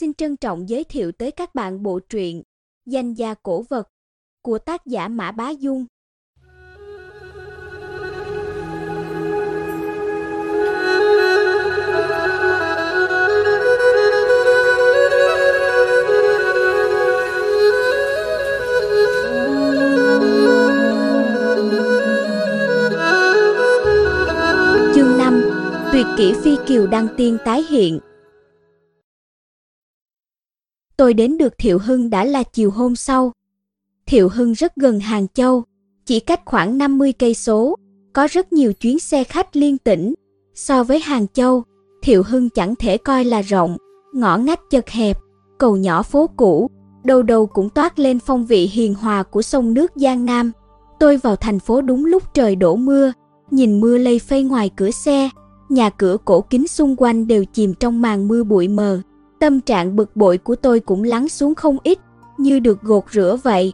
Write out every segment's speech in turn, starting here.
xin trân trọng giới thiệu tới các bạn bộ truyện Danh gia cổ vật của tác giả Mã Bá Dung. Chương 5 Tuyệt kỹ phi kiều đăng tiên tái hiện Tôi đến được Thiệu Hưng đã là chiều hôm sau. Thiệu Hưng rất gần Hàng Châu, chỉ cách khoảng 50 cây số, có rất nhiều chuyến xe khách liên tỉnh. So với Hàng Châu, Thiệu Hưng chẳng thể coi là rộng, ngõ ngách chật hẹp, cầu nhỏ phố cũ, đầu đầu cũng toát lên phong vị hiền hòa của sông nước Giang Nam. Tôi vào thành phố đúng lúc trời đổ mưa, nhìn mưa lây phây ngoài cửa xe, nhà cửa cổ kính xung quanh đều chìm trong màn mưa bụi mờ. Tâm trạng bực bội của tôi cũng lắng xuống không ít, như được gột rửa vậy.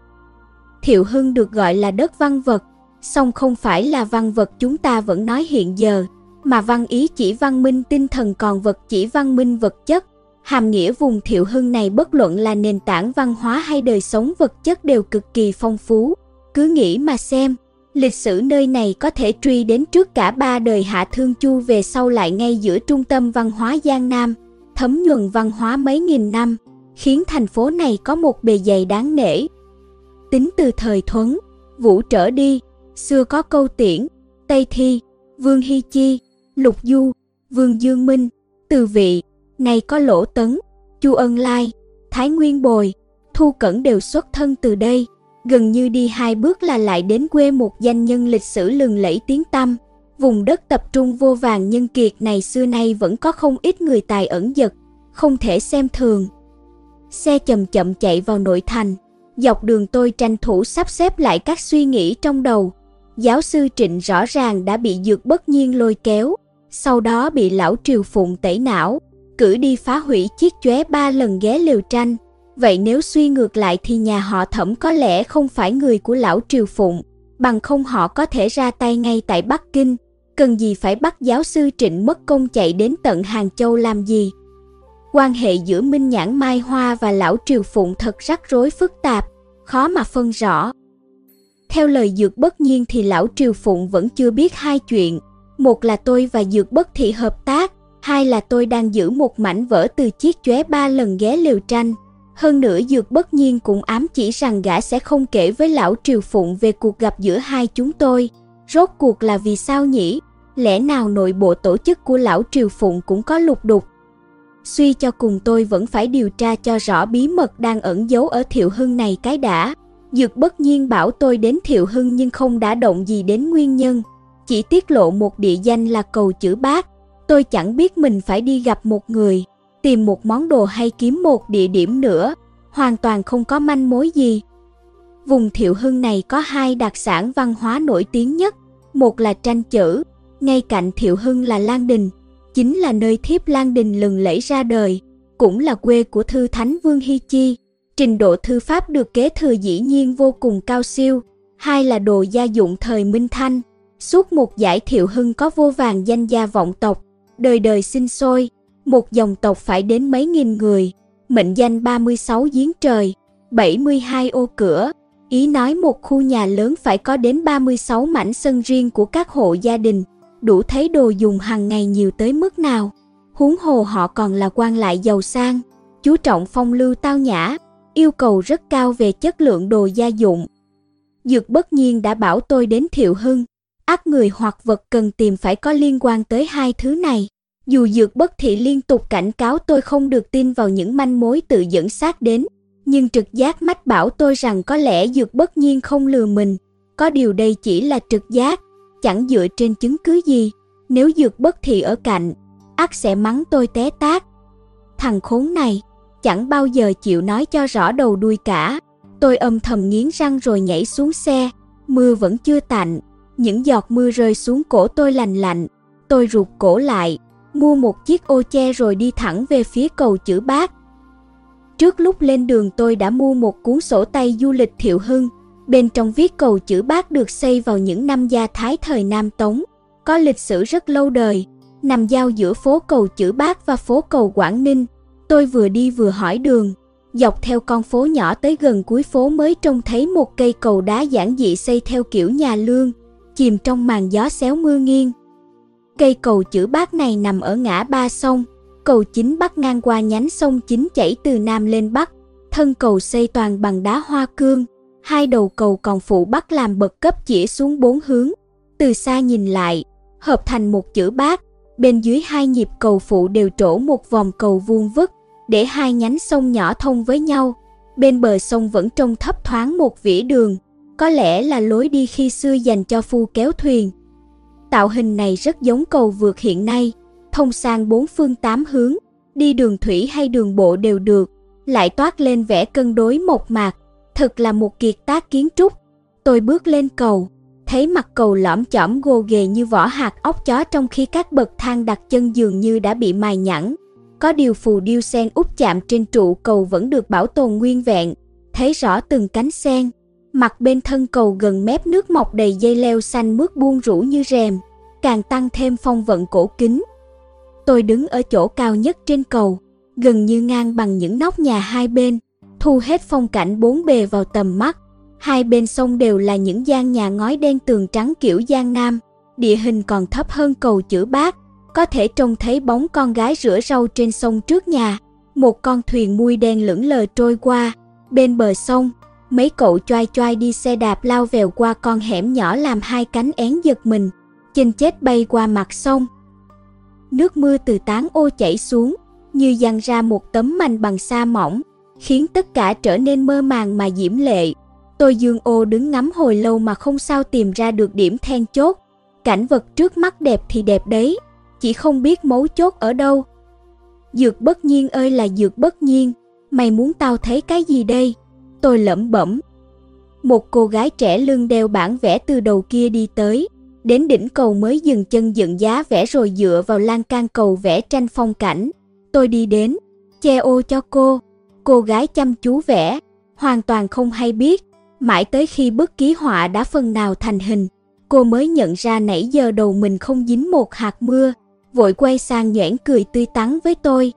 Thiệu Hưng được gọi là đất văn vật, song không phải là văn vật chúng ta vẫn nói hiện giờ, mà văn ý chỉ văn minh tinh thần còn vật chỉ văn minh vật chất. Hàm nghĩa vùng Thiệu Hưng này bất luận là nền tảng văn hóa hay đời sống vật chất đều cực kỳ phong phú. Cứ nghĩ mà xem, lịch sử nơi này có thể truy đến trước cả ba đời Hạ Thương Chu về sau lại ngay giữa trung tâm văn hóa Giang Nam thấm nhuần văn hóa mấy nghìn năm, khiến thành phố này có một bề dày đáng nể. Tính từ thời Thuấn, Vũ trở đi, xưa có câu tiễn, Tây Thi, Vương Hy Chi, Lục Du, Vương Dương Minh, Từ Vị, này có Lỗ Tấn, Chu Ân Lai, Thái Nguyên Bồi, Thu Cẩn đều xuất thân từ đây, gần như đi hai bước là lại đến quê một danh nhân lịch sử lừng lẫy tiếng tăm. Vùng đất tập trung vô vàng nhân kiệt này xưa nay vẫn có không ít người tài ẩn giật, không thể xem thường. Xe chậm chậm chạy vào nội thành, dọc đường tôi tranh thủ sắp xếp lại các suy nghĩ trong đầu. Giáo sư Trịnh rõ ràng đã bị dược bất nhiên lôi kéo, sau đó bị lão Triều Phụng tẩy não, cử đi phá hủy chiếc chóe ba lần ghé liều tranh. Vậy nếu suy ngược lại thì nhà họ thẩm có lẽ không phải người của lão Triều Phụng, bằng không họ có thể ra tay ngay tại Bắc Kinh, cần gì phải bắt giáo sư Trịnh mất công chạy đến tận Hàng Châu làm gì. Quan hệ giữa Minh Nhãn Mai Hoa và Lão Triều Phụng thật rắc rối phức tạp, khó mà phân rõ. Theo lời Dược Bất Nhiên thì Lão Triều Phụng vẫn chưa biết hai chuyện, một là tôi và Dược Bất Thị hợp tác, hai là tôi đang giữ một mảnh vỡ từ chiếc chóe ba lần ghé liều tranh. Hơn nữa Dược Bất Nhiên cũng ám chỉ rằng gã sẽ không kể với Lão Triều Phụng về cuộc gặp giữa hai chúng tôi. Rốt cuộc là vì sao nhỉ? Lẽ nào nội bộ tổ chức của lão Triều Phụng cũng có lục đục? Suy cho cùng tôi vẫn phải điều tra cho rõ bí mật đang ẩn giấu ở Thiệu Hưng này cái đã. Dược bất nhiên bảo tôi đến Thiệu Hưng nhưng không đã động gì đến nguyên nhân, chỉ tiết lộ một địa danh là cầu chữ bác. Tôi chẳng biết mình phải đi gặp một người, tìm một món đồ hay kiếm một địa điểm nữa, hoàn toàn không có manh mối gì. Vùng Thiệu Hưng này có hai đặc sản văn hóa nổi tiếng nhất, một là tranh chữ, ngay cạnh Thiệu Hưng là Lan Đình, chính là nơi thiếp Lan Đình lừng lẫy ra đời, cũng là quê của thư thánh Vương Hy Chi. Trình độ thư pháp được kế thừa dĩ nhiên vô cùng cao siêu, hai là đồ gia dụng thời Minh Thanh. Suốt một giải Thiệu Hưng có vô vàng danh gia vọng tộc, đời đời sinh sôi, một dòng tộc phải đến mấy nghìn người, mệnh danh 36 giếng trời, 72 ô cửa. Ý nói một khu nhà lớn phải có đến 36 mảnh sân riêng của các hộ gia đình đủ thấy đồ dùng hàng ngày nhiều tới mức nào. Huống hồ họ còn là quan lại giàu sang, chú trọng phong lưu tao nhã, yêu cầu rất cao về chất lượng đồ gia dụng. Dược bất nhiên đã bảo tôi đến Thiệu Hưng, ác người hoặc vật cần tìm phải có liên quan tới hai thứ này. Dù Dược bất thị liên tục cảnh cáo tôi không được tin vào những manh mối tự dẫn sát đến, nhưng trực giác mách bảo tôi rằng có lẽ Dược bất nhiên không lừa mình. Có điều đây chỉ là trực giác, chẳng dựa trên chứng cứ gì, nếu dược bất thị ở cạnh, ắt sẽ mắng tôi té tát. Thằng khốn này, chẳng bao giờ chịu nói cho rõ đầu đuôi cả. Tôi âm thầm nghiến răng rồi nhảy xuống xe, mưa vẫn chưa tạnh, những giọt mưa rơi xuống cổ tôi lành lạnh. Tôi rụt cổ lại, mua một chiếc ô che rồi đi thẳng về phía cầu chữ bác. Trước lúc lên đường tôi đã mua một cuốn sổ tay du lịch Thiệu Hưng, Bên trong viết cầu chữ bát được xây vào những năm gia thái thời Nam Tống, có lịch sử rất lâu đời, nằm giao giữa phố cầu chữ bát và phố cầu Quảng Ninh. Tôi vừa đi vừa hỏi đường, dọc theo con phố nhỏ tới gần cuối phố mới trông thấy một cây cầu đá giản dị xây theo kiểu nhà lương, chìm trong màn gió xéo mưa nghiêng. Cây cầu chữ bát này nằm ở ngã ba sông, cầu chính bắc ngang qua nhánh sông chính chảy từ nam lên bắc, thân cầu xây toàn bằng đá hoa cương, hai đầu cầu còn phụ bắc làm bậc cấp chỉ xuống bốn hướng. Từ xa nhìn lại, hợp thành một chữ bát, bên dưới hai nhịp cầu phụ đều trổ một vòng cầu vuông vức, để hai nhánh sông nhỏ thông với nhau. Bên bờ sông vẫn trông thấp thoáng một vỉa đường, có lẽ là lối đi khi xưa dành cho phu kéo thuyền. Tạo hình này rất giống cầu vượt hiện nay, thông sang bốn phương tám hướng, đi đường thủy hay đường bộ đều được, lại toát lên vẻ cân đối mộc mạc, thật là một kiệt tác kiến trúc. Tôi bước lên cầu, thấy mặt cầu lõm chõm gồ ghề như vỏ hạt ốc chó trong khi các bậc thang đặt chân dường như đã bị mài nhẵn. Có điều phù điêu sen úp chạm trên trụ cầu vẫn được bảo tồn nguyên vẹn, thấy rõ từng cánh sen. Mặt bên thân cầu gần mép nước mọc đầy dây leo xanh mướt buông rũ như rèm, càng tăng thêm phong vận cổ kính. Tôi đứng ở chỗ cao nhất trên cầu, gần như ngang bằng những nóc nhà hai bên, thu hết phong cảnh bốn bề vào tầm mắt. Hai bên sông đều là những gian nhà ngói đen tường trắng kiểu Giang Nam, địa hình còn thấp hơn cầu chữ bát, có thể trông thấy bóng con gái rửa rau trên sông trước nhà. Một con thuyền mui đen lững lờ trôi qua, bên bờ sông, mấy cậu choai choai đi xe đạp lao vèo qua con hẻm nhỏ làm hai cánh én giật mình, chinh chết bay qua mặt sông. Nước mưa từ tán ô chảy xuống, như dằn ra một tấm mành bằng sa mỏng, khiến tất cả trở nên mơ màng mà diễm lệ. Tôi dương ô đứng ngắm hồi lâu mà không sao tìm ra được điểm then chốt. Cảnh vật trước mắt đẹp thì đẹp đấy, chỉ không biết mấu chốt ở đâu. Dược bất nhiên ơi là dược bất nhiên, mày muốn tao thấy cái gì đây? Tôi lẩm bẩm. Một cô gái trẻ lưng đeo bản vẽ từ đầu kia đi tới, đến đỉnh cầu mới dừng chân dựng giá vẽ rồi dựa vào lan can cầu vẽ tranh phong cảnh. Tôi đi đến, che ô cho cô, cô gái chăm chú vẽ, hoàn toàn không hay biết, mãi tới khi bức ký họa đã phần nào thành hình, cô mới nhận ra nãy giờ đầu mình không dính một hạt mưa, vội quay sang nhoẻn cười tươi tắn với tôi.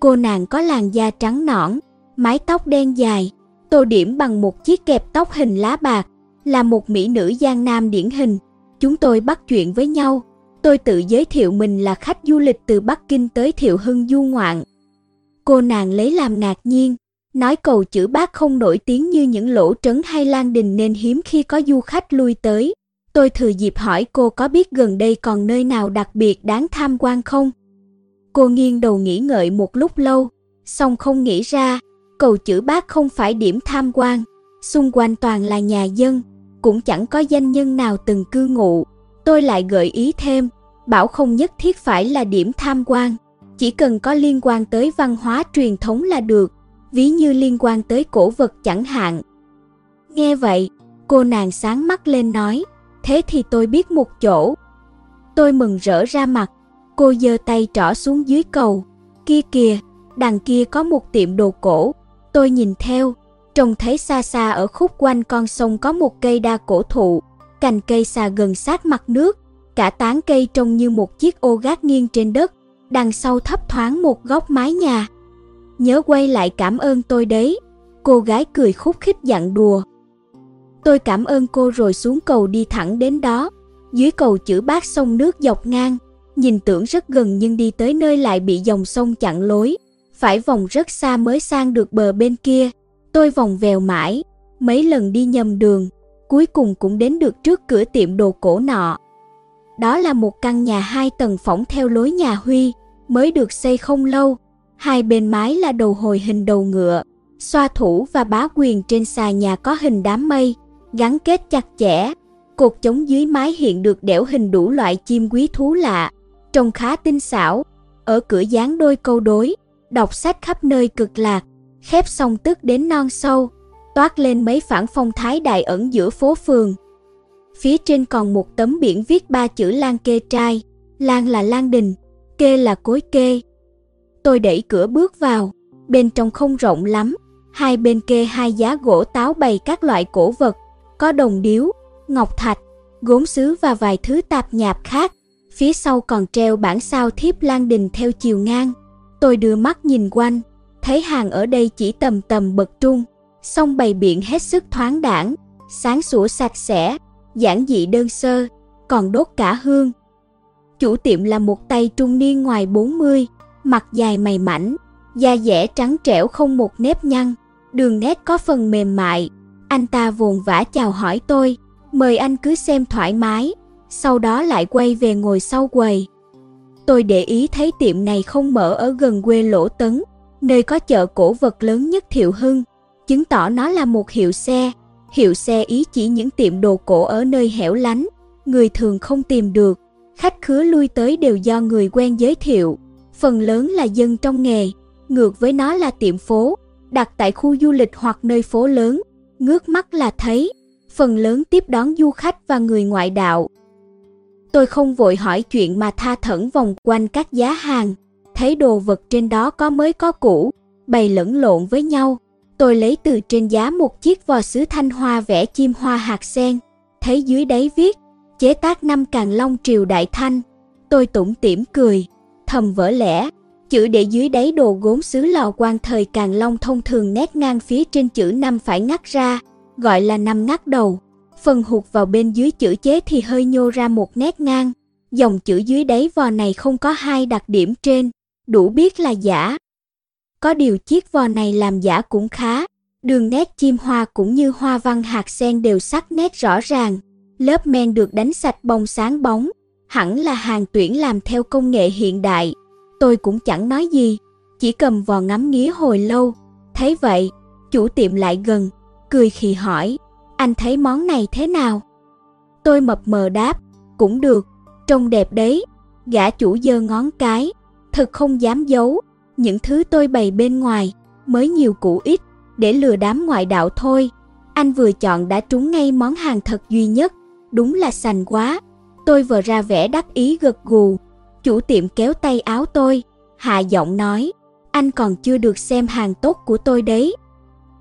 Cô nàng có làn da trắng nõn, mái tóc đen dài, tô điểm bằng một chiếc kẹp tóc hình lá bạc, là một mỹ nữ Giang Nam điển hình. Chúng tôi bắt chuyện với nhau, tôi tự giới thiệu mình là khách du lịch từ Bắc Kinh tới Thiệu Hưng du ngoạn. Cô nàng lấy làm ngạc nhiên, nói cầu chữ bác không nổi tiếng như những lỗ trấn hay lan đình nên hiếm khi có du khách lui tới. Tôi thừa dịp hỏi cô có biết gần đây còn nơi nào đặc biệt đáng tham quan không? Cô nghiêng đầu nghĩ ngợi một lúc lâu, xong không nghĩ ra, cầu chữ bác không phải điểm tham quan, xung quanh toàn là nhà dân, cũng chẳng có danh nhân nào từng cư ngụ. Tôi lại gợi ý thêm, bảo không nhất thiết phải là điểm tham quan, chỉ cần có liên quan tới văn hóa truyền thống là được, ví như liên quan tới cổ vật chẳng hạn. Nghe vậy, cô nàng sáng mắt lên nói, thế thì tôi biết một chỗ. Tôi mừng rỡ ra mặt, cô giơ tay trỏ xuống dưới cầu, kia kìa, đằng kia có một tiệm đồ cổ. Tôi nhìn theo, trông thấy xa xa ở khúc quanh con sông có một cây đa cổ thụ, cành cây xà gần sát mặt nước, cả tán cây trông như một chiếc ô gác nghiêng trên đất, đằng sau thấp thoáng một góc mái nhà. Nhớ quay lại cảm ơn tôi đấy, cô gái cười khúc khích dặn đùa. Tôi cảm ơn cô rồi xuống cầu đi thẳng đến đó, dưới cầu chữ bát sông nước dọc ngang, nhìn tưởng rất gần nhưng đi tới nơi lại bị dòng sông chặn lối, phải vòng rất xa mới sang được bờ bên kia. Tôi vòng vèo mãi, mấy lần đi nhầm đường, cuối cùng cũng đến được trước cửa tiệm đồ cổ nọ. Đó là một căn nhà hai tầng phỏng theo lối nhà Huy, mới được xây không lâu. Hai bên mái là đầu hồi hình đầu ngựa, xoa thủ và bá quyền trên xà nhà có hình đám mây, gắn kết chặt chẽ. Cột chống dưới mái hiện được đẽo hình đủ loại chim quý thú lạ, trông khá tinh xảo. Ở cửa dán đôi câu đối, đọc sách khắp nơi cực lạc, khép xong tức đến non sâu, toát lên mấy phản phong thái đại ẩn giữa phố phường. Phía trên còn một tấm biển viết ba chữ Lan Kê Trai, Lan là Lan Đình, Kê là cối kê. Tôi đẩy cửa bước vào, bên trong không rộng lắm, hai bên kê hai giá gỗ táo bày các loại cổ vật, có đồng điếu, ngọc thạch, gốm sứ và vài thứ tạp nhạp khác. Phía sau còn treo bản sao thiếp Lan Đình theo chiều ngang. Tôi đưa mắt nhìn quanh, thấy hàng ở đây chỉ tầm tầm bậc trung, song bày biện hết sức thoáng đẳng, sáng sủa sạch sẽ, giản dị đơn sơ, còn đốt cả hương. Chủ tiệm là một tay trung niên ngoài 40, mặt dài mày mảnh, da dẻ trắng trẻo không một nếp nhăn, đường nét có phần mềm mại. Anh ta vồn vã chào hỏi tôi, mời anh cứ xem thoải mái, sau đó lại quay về ngồi sau quầy. Tôi để ý thấy tiệm này không mở ở gần quê Lỗ Tấn, nơi có chợ cổ vật lớn nhất Thiệu Hưng, chứng tỏ nó là một hiệu xe. Hiệu xe ý chỉ những tiệm đồ cổ ở nơi hẻo lánh, người thường không tìm được, khách khứa lui tới đều do người quen giới thiệu, phần lớn là dân trong nghề, ngược với nó là tiệm phố, đặt tại khu du lịch hoặc nơi phố lớn, ngước mắt là thấy, phần lớn tiếp đón du khách và người ngoại đạo. Tôi không vội hỏi chuyện mà tha thẩn vòng quanh các giá hàng, thấy đồ vật trên đó có mới có cũ, bày lẫn lộn với nhau. Tôi lấy từ trên giá một chiếc vò sứ thanh hoa vẽ chim hoa hạt sen, thấy dưới đáy viết, chế tác năm càng long triều đại thanh. Tôi tủm tỉm cười, thầm vỡ lẽ, chữ để dưới đáy đồ gốm xứ lò quan thời càng long thông thường nét ngang phía trên chữ năm phải ngắt ra, gọi là năm ngắt đầu. Phần hụt vào bên dưới chữ chế thì hơi nhô ra một nét ngang. Dòng chữ dưới đáy vò này không có hai đặc điểm trên, đủ biết là giả. Có điều chiếc vò này làm giả cũng khá, đường nét chim hoa cũng như hoa văn hạt sen đều sắc nét rõ ràng. Lớp men được đánh sạch bông sáng bóng, hẳn là hàng tuyển làm theo công nghệ hiện đại. Tôi cũng chẳng nói gì, chỉ cầm vò ngắm nghía hồi lâu. Thấy vậy, chủ tiệm lại gần, cười khì hỏi, anh thấy món này thế nào? Tôi mập mờ đáp, cũng được, trông đẹp đấy. Gã chủ giơ ngón cái, thật không dám giấu, những thứ tôi bày bên ngoài, mới nhiều cũ ít, để lừa đám ngoại đạo thôi. Anh vừa chọn đã trúng ngay món hàng thật duy nhất, đúng là sành quá. Tôi vừa ra vẻ đắc ý gật gù, chủ tiệm kéo tay áo tôi, hạ giọng nói, anh còn chưa được xem hàng tốt của tôi đấy.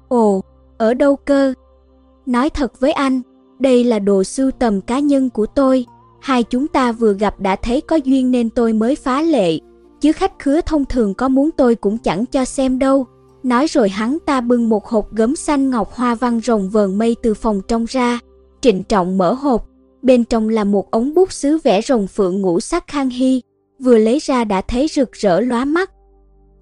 Ồ, ở đâu cơ? Nói thật với anh, đây là đồ sưu tầm cá nhân của tôi. Hai chúng ta vừa gặp đã thấy có duyên nên tôi mới phá lệ. Chứ khách khứa thông thường có muốn tôi cũng chẳng cho xem đâu. Nói rồi hắn ta bưng một hộp gấm xanh ngọc hoa văn rồng vờn mây từ phòng trong ra. Trịnh trọng mở hộp. Bên trong là một ống bút sứ vẽ rồng phượng ngũ sắc khang hy. Vừa lấy ra đã thấy rực rỡ lóa mắt.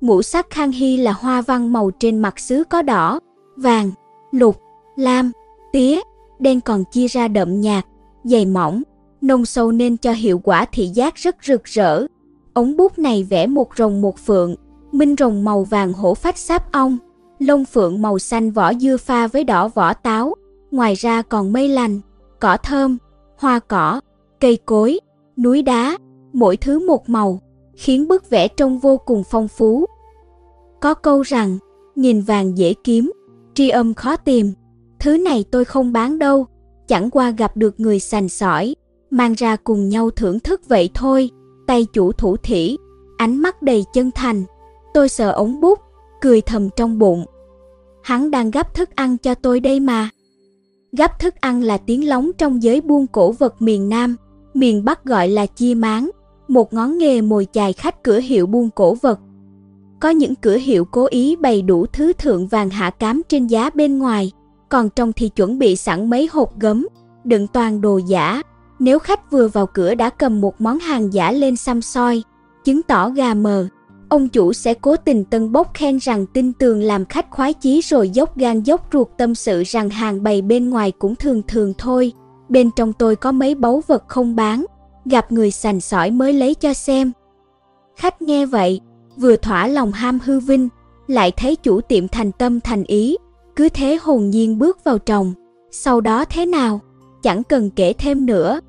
Ngũ sắc khang hy là hoa văn màu trên mặt sứ có đỏ, vàng, lục, lam, tía, đen còn chia ra đậm nhạt, dày mỏng, nông sâu nên cho hiệu quả thị giác rất rực rỡ. Ống bút này vẽ một rồng một phượng, minh rồng màu vàng hổ phách sáp ong, lông phượng màu xanh vỏ dưa pha với đỏ vỏ táo, ngoài ra còn mây lành, cỏ thơm, hoa cỏ, cây cối, núi đá, mỗi thứ một màu, khiến bức vẽ trông vô cùng phong phú. Có câu rằng, nghìn vàng dễ kiếm, tri âm khó tìm, Thứ này tôi không bán đâu, chẳng qua gặp được người sành sỏi, mang ra cùng nhau thưởng thức vậy thôi. Tay chủ thủ thỉ, ánh mắt đầy chân thành. Tôi sờ ống bút, cười thầm trong bụng. Hắn đang gấp thức ăn cho tôi đây mà gắp thức ăn là tiếng lóng trong giới buôn cổ vật miền Nam, miền Bắc gọi là chia máng, một ngón nghề mồi chài khách cửa hiệu buôn cổ vật. Có những cửa hiệu cố ý bày đủ thứ thượng vàng hạ cám trên giá bên ngoài, còn trong thì chuẩn bị sẵn mấy hộp gấm, đựng toàn đồ giả. Nếu khách vừa vào cửa đã cầm một món hàng giả lên xăm soi, chứng tỏ gà mờ, ông chủ sẽ cố tình tân bốc khen rằng tin tường làm khách khoái chí rồi dốc gan dốc ruột tâm sự rằng hàng bày bên ngoài cũng thường thường thôi. Bên trong tôi có mấy báu vật không bán, gặp người sành sỏi mới lấy cho xem. Khách nghe vậy, vừa thỏa lòng ham hư vinh, lại thấy chủ tiệm thành tâm thành ý, cứ thế hồn nhiên bước vào trồng, sau đó thế nào, chẳng cần kể thêm nữa.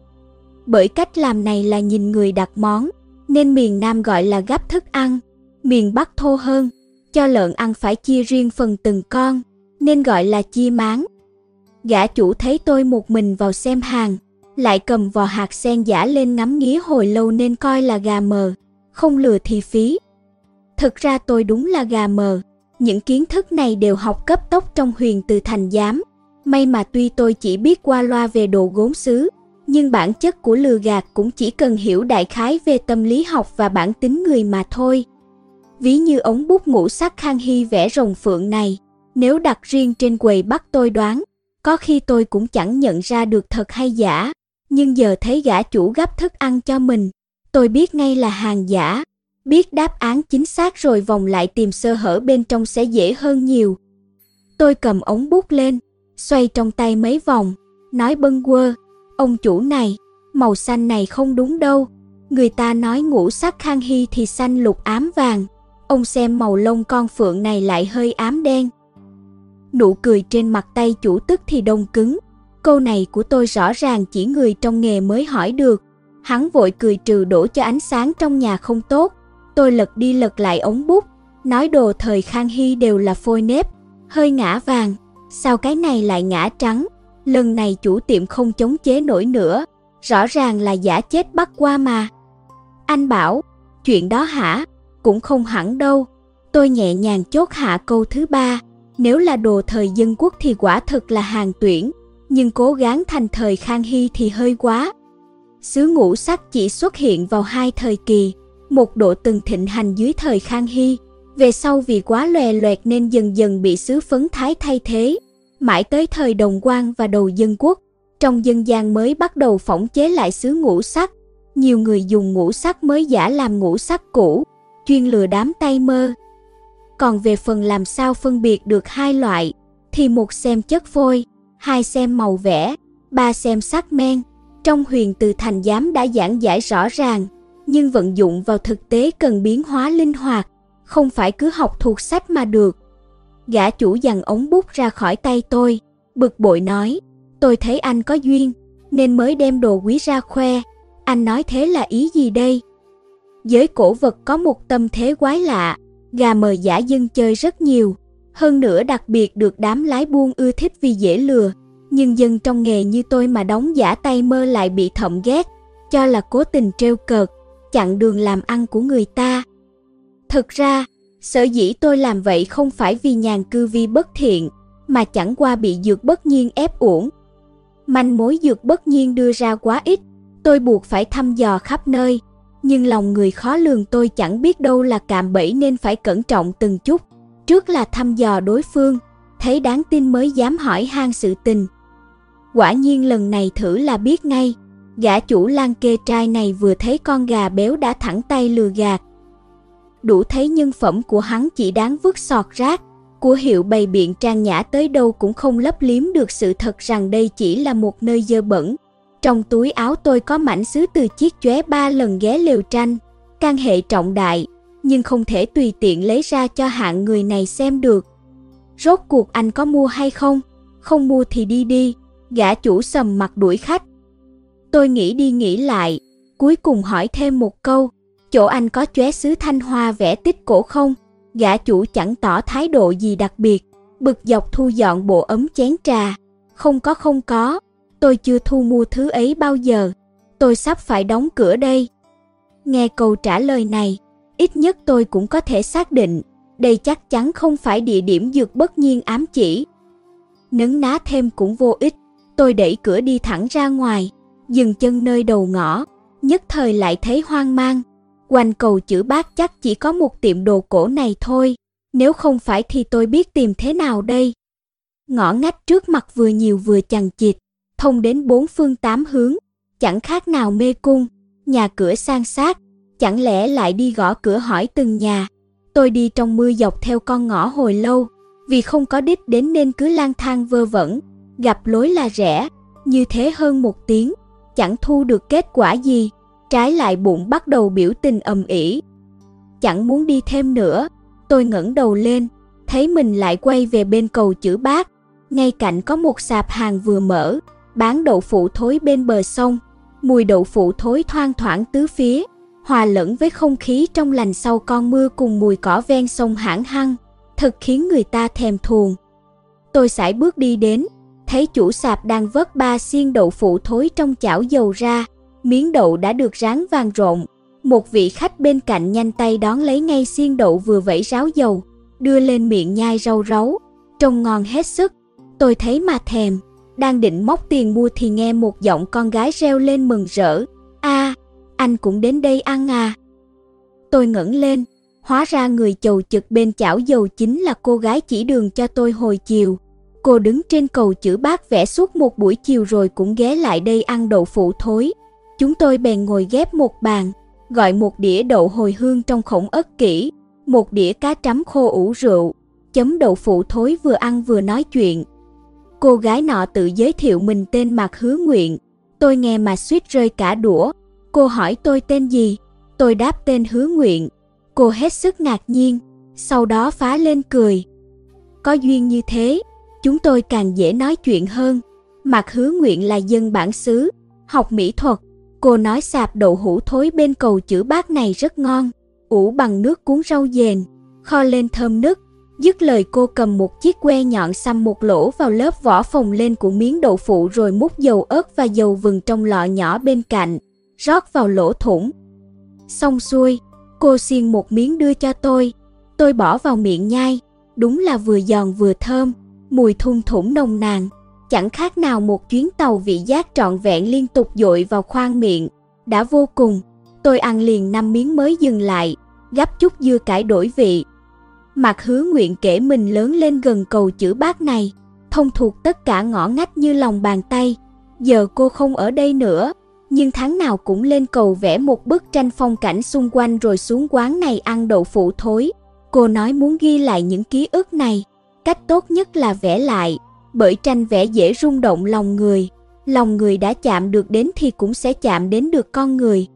Bởi cách làm này là nhìn người đặt món, nên miền Nam gọi là gắp thức ăn, miền Bắc thô hơn, cho lợn ăn phải chia riêng phần từng con, nên gọi là chia máng. Gã chủ thấy tôi một mình vào xem hàng, lại cầm vò hạt sen giả lên ngắm nghía hồi lâu nên coi là gà mờ, không lừa thì phí. Thực ra tôi đúng là gà mờ, những kiến thức này đều học cấp tốc trong huyền từ thành giám. May mà tuy tôi chỉ biết qua loa về đồ gốm xứ, nhưng bản chất của lừa gạt cũng chỉ cần hiểu đại khái về tâm lý học và bản tính người mà thôi. Ví như ống bút ngũ sắc khang hy vẽ rồng phượng này, nếu đặt riêng trên quầy bắt tôi đoán, có khi tôi cũng chẳng nhận ra được thật hay giả. Nhưng giờ thấy gã chủ gấp thức ăn cho mình, tôi biết ngay là hàng giả. Biết đáp án chính xác rồi vòng lại tìm sơ hở bên trong sẽ dễ hơn nhiều. Tôi cầm ống bút lên, xoay trong tay mấy vòng, nói bâng quơ, ông chủ này, màu xanh này không đúng đâu. Người ta nói ngũ sắc khang hy thì xanh lục ám vàng, ông xem màu lông con phượng này lại hơi ám đen. Nụ cười trên mặt tay chủ tức thì đông cứng, câu này của tôi rõ ràng chỉ người trong nghề mới hỏi được. Hắn vội cười trừ đổ cho ánh sáng trong nhà không tốt. Tôi lật đi lật lại ống bút, nói đồ thời Khang Hy đều là phôi nếp, hơi ngã vàng, sao cái này lại ngã trắng? Lần này chủ tiệm không chống chế nổi nữa, rõ ràng là giả chết bắt qua mà. Anh bảo, chuyện đó hả? Cũng không hẳn đâu. Tôi nhẹ nhàng chốt hạ câu thứ ba, nếu là đồ thời dân quốc thì quả thực là hàng tuyển, nhưng cố gắng thành thời Khang Hy thì hơi quá. Sứ ngũ sắc chỉ xuất hiện vào hai thời kỳ, một độ từng thịnh hành dưới thời Khang Hy, về sau vì quá lòe loẹt nên dần dần bị sứ phấn thái thay thế, mãi tới thời đồng quan và đầu dân quốc, trong dân gian mới bắt đầu phỏng chế lại sứ ngũ sắc. Nhiều người dùng ngũ sắc mới giả làm ngũ sắc cũ, chuyên lừa đám tay mơ. Còn về phần làm sao phân biệt được hai loại, thì một xem chất phôi, hai xem màu vẽ, ba xem sắc men. Trong huyền từ thành giám đã giảng giải rõ ràng, nhưng vận dụng vào thực tế cần biến hóa linh hoạt, không phải cứ học thuộc sách mà được. Gã chủ dằn ống bút ra khỏi tay tôi, bực bội nói, tôi thấy anh có duyên, nên mới đem đồ quý ra khoe. Anh nói thế là ý gì đây? Giới cổ vật có một tâm thế quái lạ, gà mờ giả dân chơi rất nhiều, hơn nữa đặc biệt được đám lái buôn ưa thích vì dễ lừa. Nhưng dân trong nghề như tôi mà đóng giả tay mơ lại bị thậm ghét, cho là cố tình trêu cợt, chặn đường làm ăn của người ta. Thực ra, sở dĩ tôi làm vậy không phải vì nhàn cư vi bất thiện, mà chẳng qua bị dược bất nhiên ép uổng. Manh mối dược bất nhiên đưa ra quá ít, tôi buộc phải thăm dò khắp nơi, nhưng lòng người khó lường tôi chẳng biết đâu là cạm bẫy nên phải cẩn trọng từng chút. Trước là thăm dò đối phương, thấy đáng tin mới dám hỏi han sự tình. Quả nhiên lần này thử là biết ngay, gã chủ lan kê trai này vừa thấy con gà béo đã thẳng tay lừa gạt. Đủ thấy nhân phẩm của hắn chỉ đáng vứt sọt rác, của hiệu bày biện trang nhã tới đâu cũng không lấp liếm được sự thật rằng đây chỉ là một nơi dơ bẩn. Trong túi áo tôi có mảnh sứ từ chiếc chóe ba lần ghé liều tranh, can hệ trọng đại, nhưng không thể tùy tiện lấy ra cho hạng người này xem được. Rốt cuộc anh có mua hay không? Không mua thì đi đi, gã chủ sầm mặt đuổi khách. Tôi nghĩ đi nghĩ lại, cuối cùng hỏi thêm một câu, chỗ anh có chóe sứ thanh hoa vẽ tích cổ không? Gã chủ chẳng tỏ thái độ gì đặc biệt, bực dọc thu dọn bộ ấm chén trà. Không có không có, tôi chưa thu mua thứ ấy bao giờ, tôi sắp phải đóng cửa đây. Nghe câu trả lời này, ít nhất tôi cũng có thể xác định, đây chắc chắn không phải địa điểm dược bất nhiên ám chỉ. Nấn ná thêm cũng vô ích, tôi đẩy cửa đi thẳng ra ngoài, dừng chân nơi đầu ngõ, nhất thời lại thấy hoang mang. Quanh cầu chữ bác chắc chỉ có một tiệm đồ cổ này thôi, nếu không phải thì tôi biết tìm thế nào đây. Ngõ ngách trước mặt vừa nhiều vừa chằng chịt, thông đến bốn phương tám hướng, chẳng khác nào mê cung, nhà cửa sang sát, chẳng lẽ lại đi gõ cửa hỏi từng nhà. Tôi đi trong mưa dọc theo con ngõ hồi lâu, vì không có đích đến nên cứ lang thang vơ vẩn, gặp lối là rẻ, như thế hơn một tiếng, chẳng thu được kết quả gì, trái lại bụng bắt đầu biểu tình ầm ĩ. Chẳng muốn đi thêm nữa, tôi ngẩng đầu lên, thấy mình lại quay về bên cầu chữ bác, ngay cạnh có một sạp hàng vừa mở, bán đậu phụ thối bên bờ sông, mùi đậu phụ thối thoang thoảng tứ phía, hòa lẫn với không khí trong lành sau con mưa cùng mùi cỏ ven sông hãng hăng, thật khiến người ta thèm thuồng. Tôi sải bước đi đến, thấy chủ sạp đang vớt ba xiên đậu phụ thối trong chảo dầu ra, miếng đậu đã được rán vàng rộn. Một vị khách bên cạnh nhanh tay đón lấy ngay xiên đậu vừa vẩy ráo dầu, đưa lên miệng nhai rau ráu, trông ngon hết sức. Tôi thấy mà thèm, đang định móc tiền mua thì nghe một giọng con gái reo lên mừng rỡ. a anh cũng đến đây ăn à. Tôi ngẩng lên, Hóa ra người chầu chực bên chảo dầu chính là cô gái chỉ đường cho tôi hồi chiều. Cô đứng trên cầu chữ bát vẽ suốt một buổi chiều rồi cũng ghé lại đây ăn đậu phụ thối. Chúng tôi bèn ngồi ghép một bàn, gọi một đĩa đậu hồi hương trong khổng ớt kỹ, một đĩa cá trắm khô ủ rượu, chấm đậu phụ thối vừa ăn vừa nói chuyện. Cô gái nọ tự giới thiệu mình tên Mạc Hứa Nguyện, tôi nghe mà suýt rơi cả đũa. Cô hỏi tôi tên gì, tôi đáp tên Hứa Nguyện. Cô hết sức ngạc nhiên, sau đó phá lên cười. Có duyên như thế, chúng tôi càng dễ nói chuyện hơn. Mạc Hứa Nguyện là dân bản xứ, học mỹ thuật. Cô nói sạp đậu hũ thối bên cầu chữ bát này rất ngon, ủ bằng nước cuốn rau dền, kho lên thơm nức. Dứt lời cô cầm một chiếc que nhọn xăm một lỗ vào lớp vỏ phồng lên của miếng đậu phụ rồi múc dầu ớt và dầu vừng trong lọ nhỏ bên cạnh, rót vào lỗ thủng. Xong xuôi, cô xiên một miếng đưa cho tôi, tôi bỏ vào miệng nhai, đúng là vừa giòn vừa thơm, mùi thun thủng nồng nàn, chẳng khác nào một chuyến tàu vị giác trọn vẹn liên tục dội vào khoang miệng, đã vô cùng. Tôi ăn liền năm miếng mới dừng lại, gắp chút dưa cải đổi vị mặc hứa nguyện kể mình lớn lên gần cầu chữ bác này, thông thuộc tất cả ngõ ngách như lòng bàn tay. Giờ cô không ở đây nữa, nhưng tháng nào cũng lên cầu vẽ một bức tranh phong cảnh xung quanh rồi xuống quán này ăn đậu phụ thối. Cô nói muốn ghi lại những ký ức này, cách tốt nhất là vẽ lại, bởi tranh vẽ dễ rung động lòng người. Lòng người đã chạm được đến thì cũng sẽ chạm đến được con người.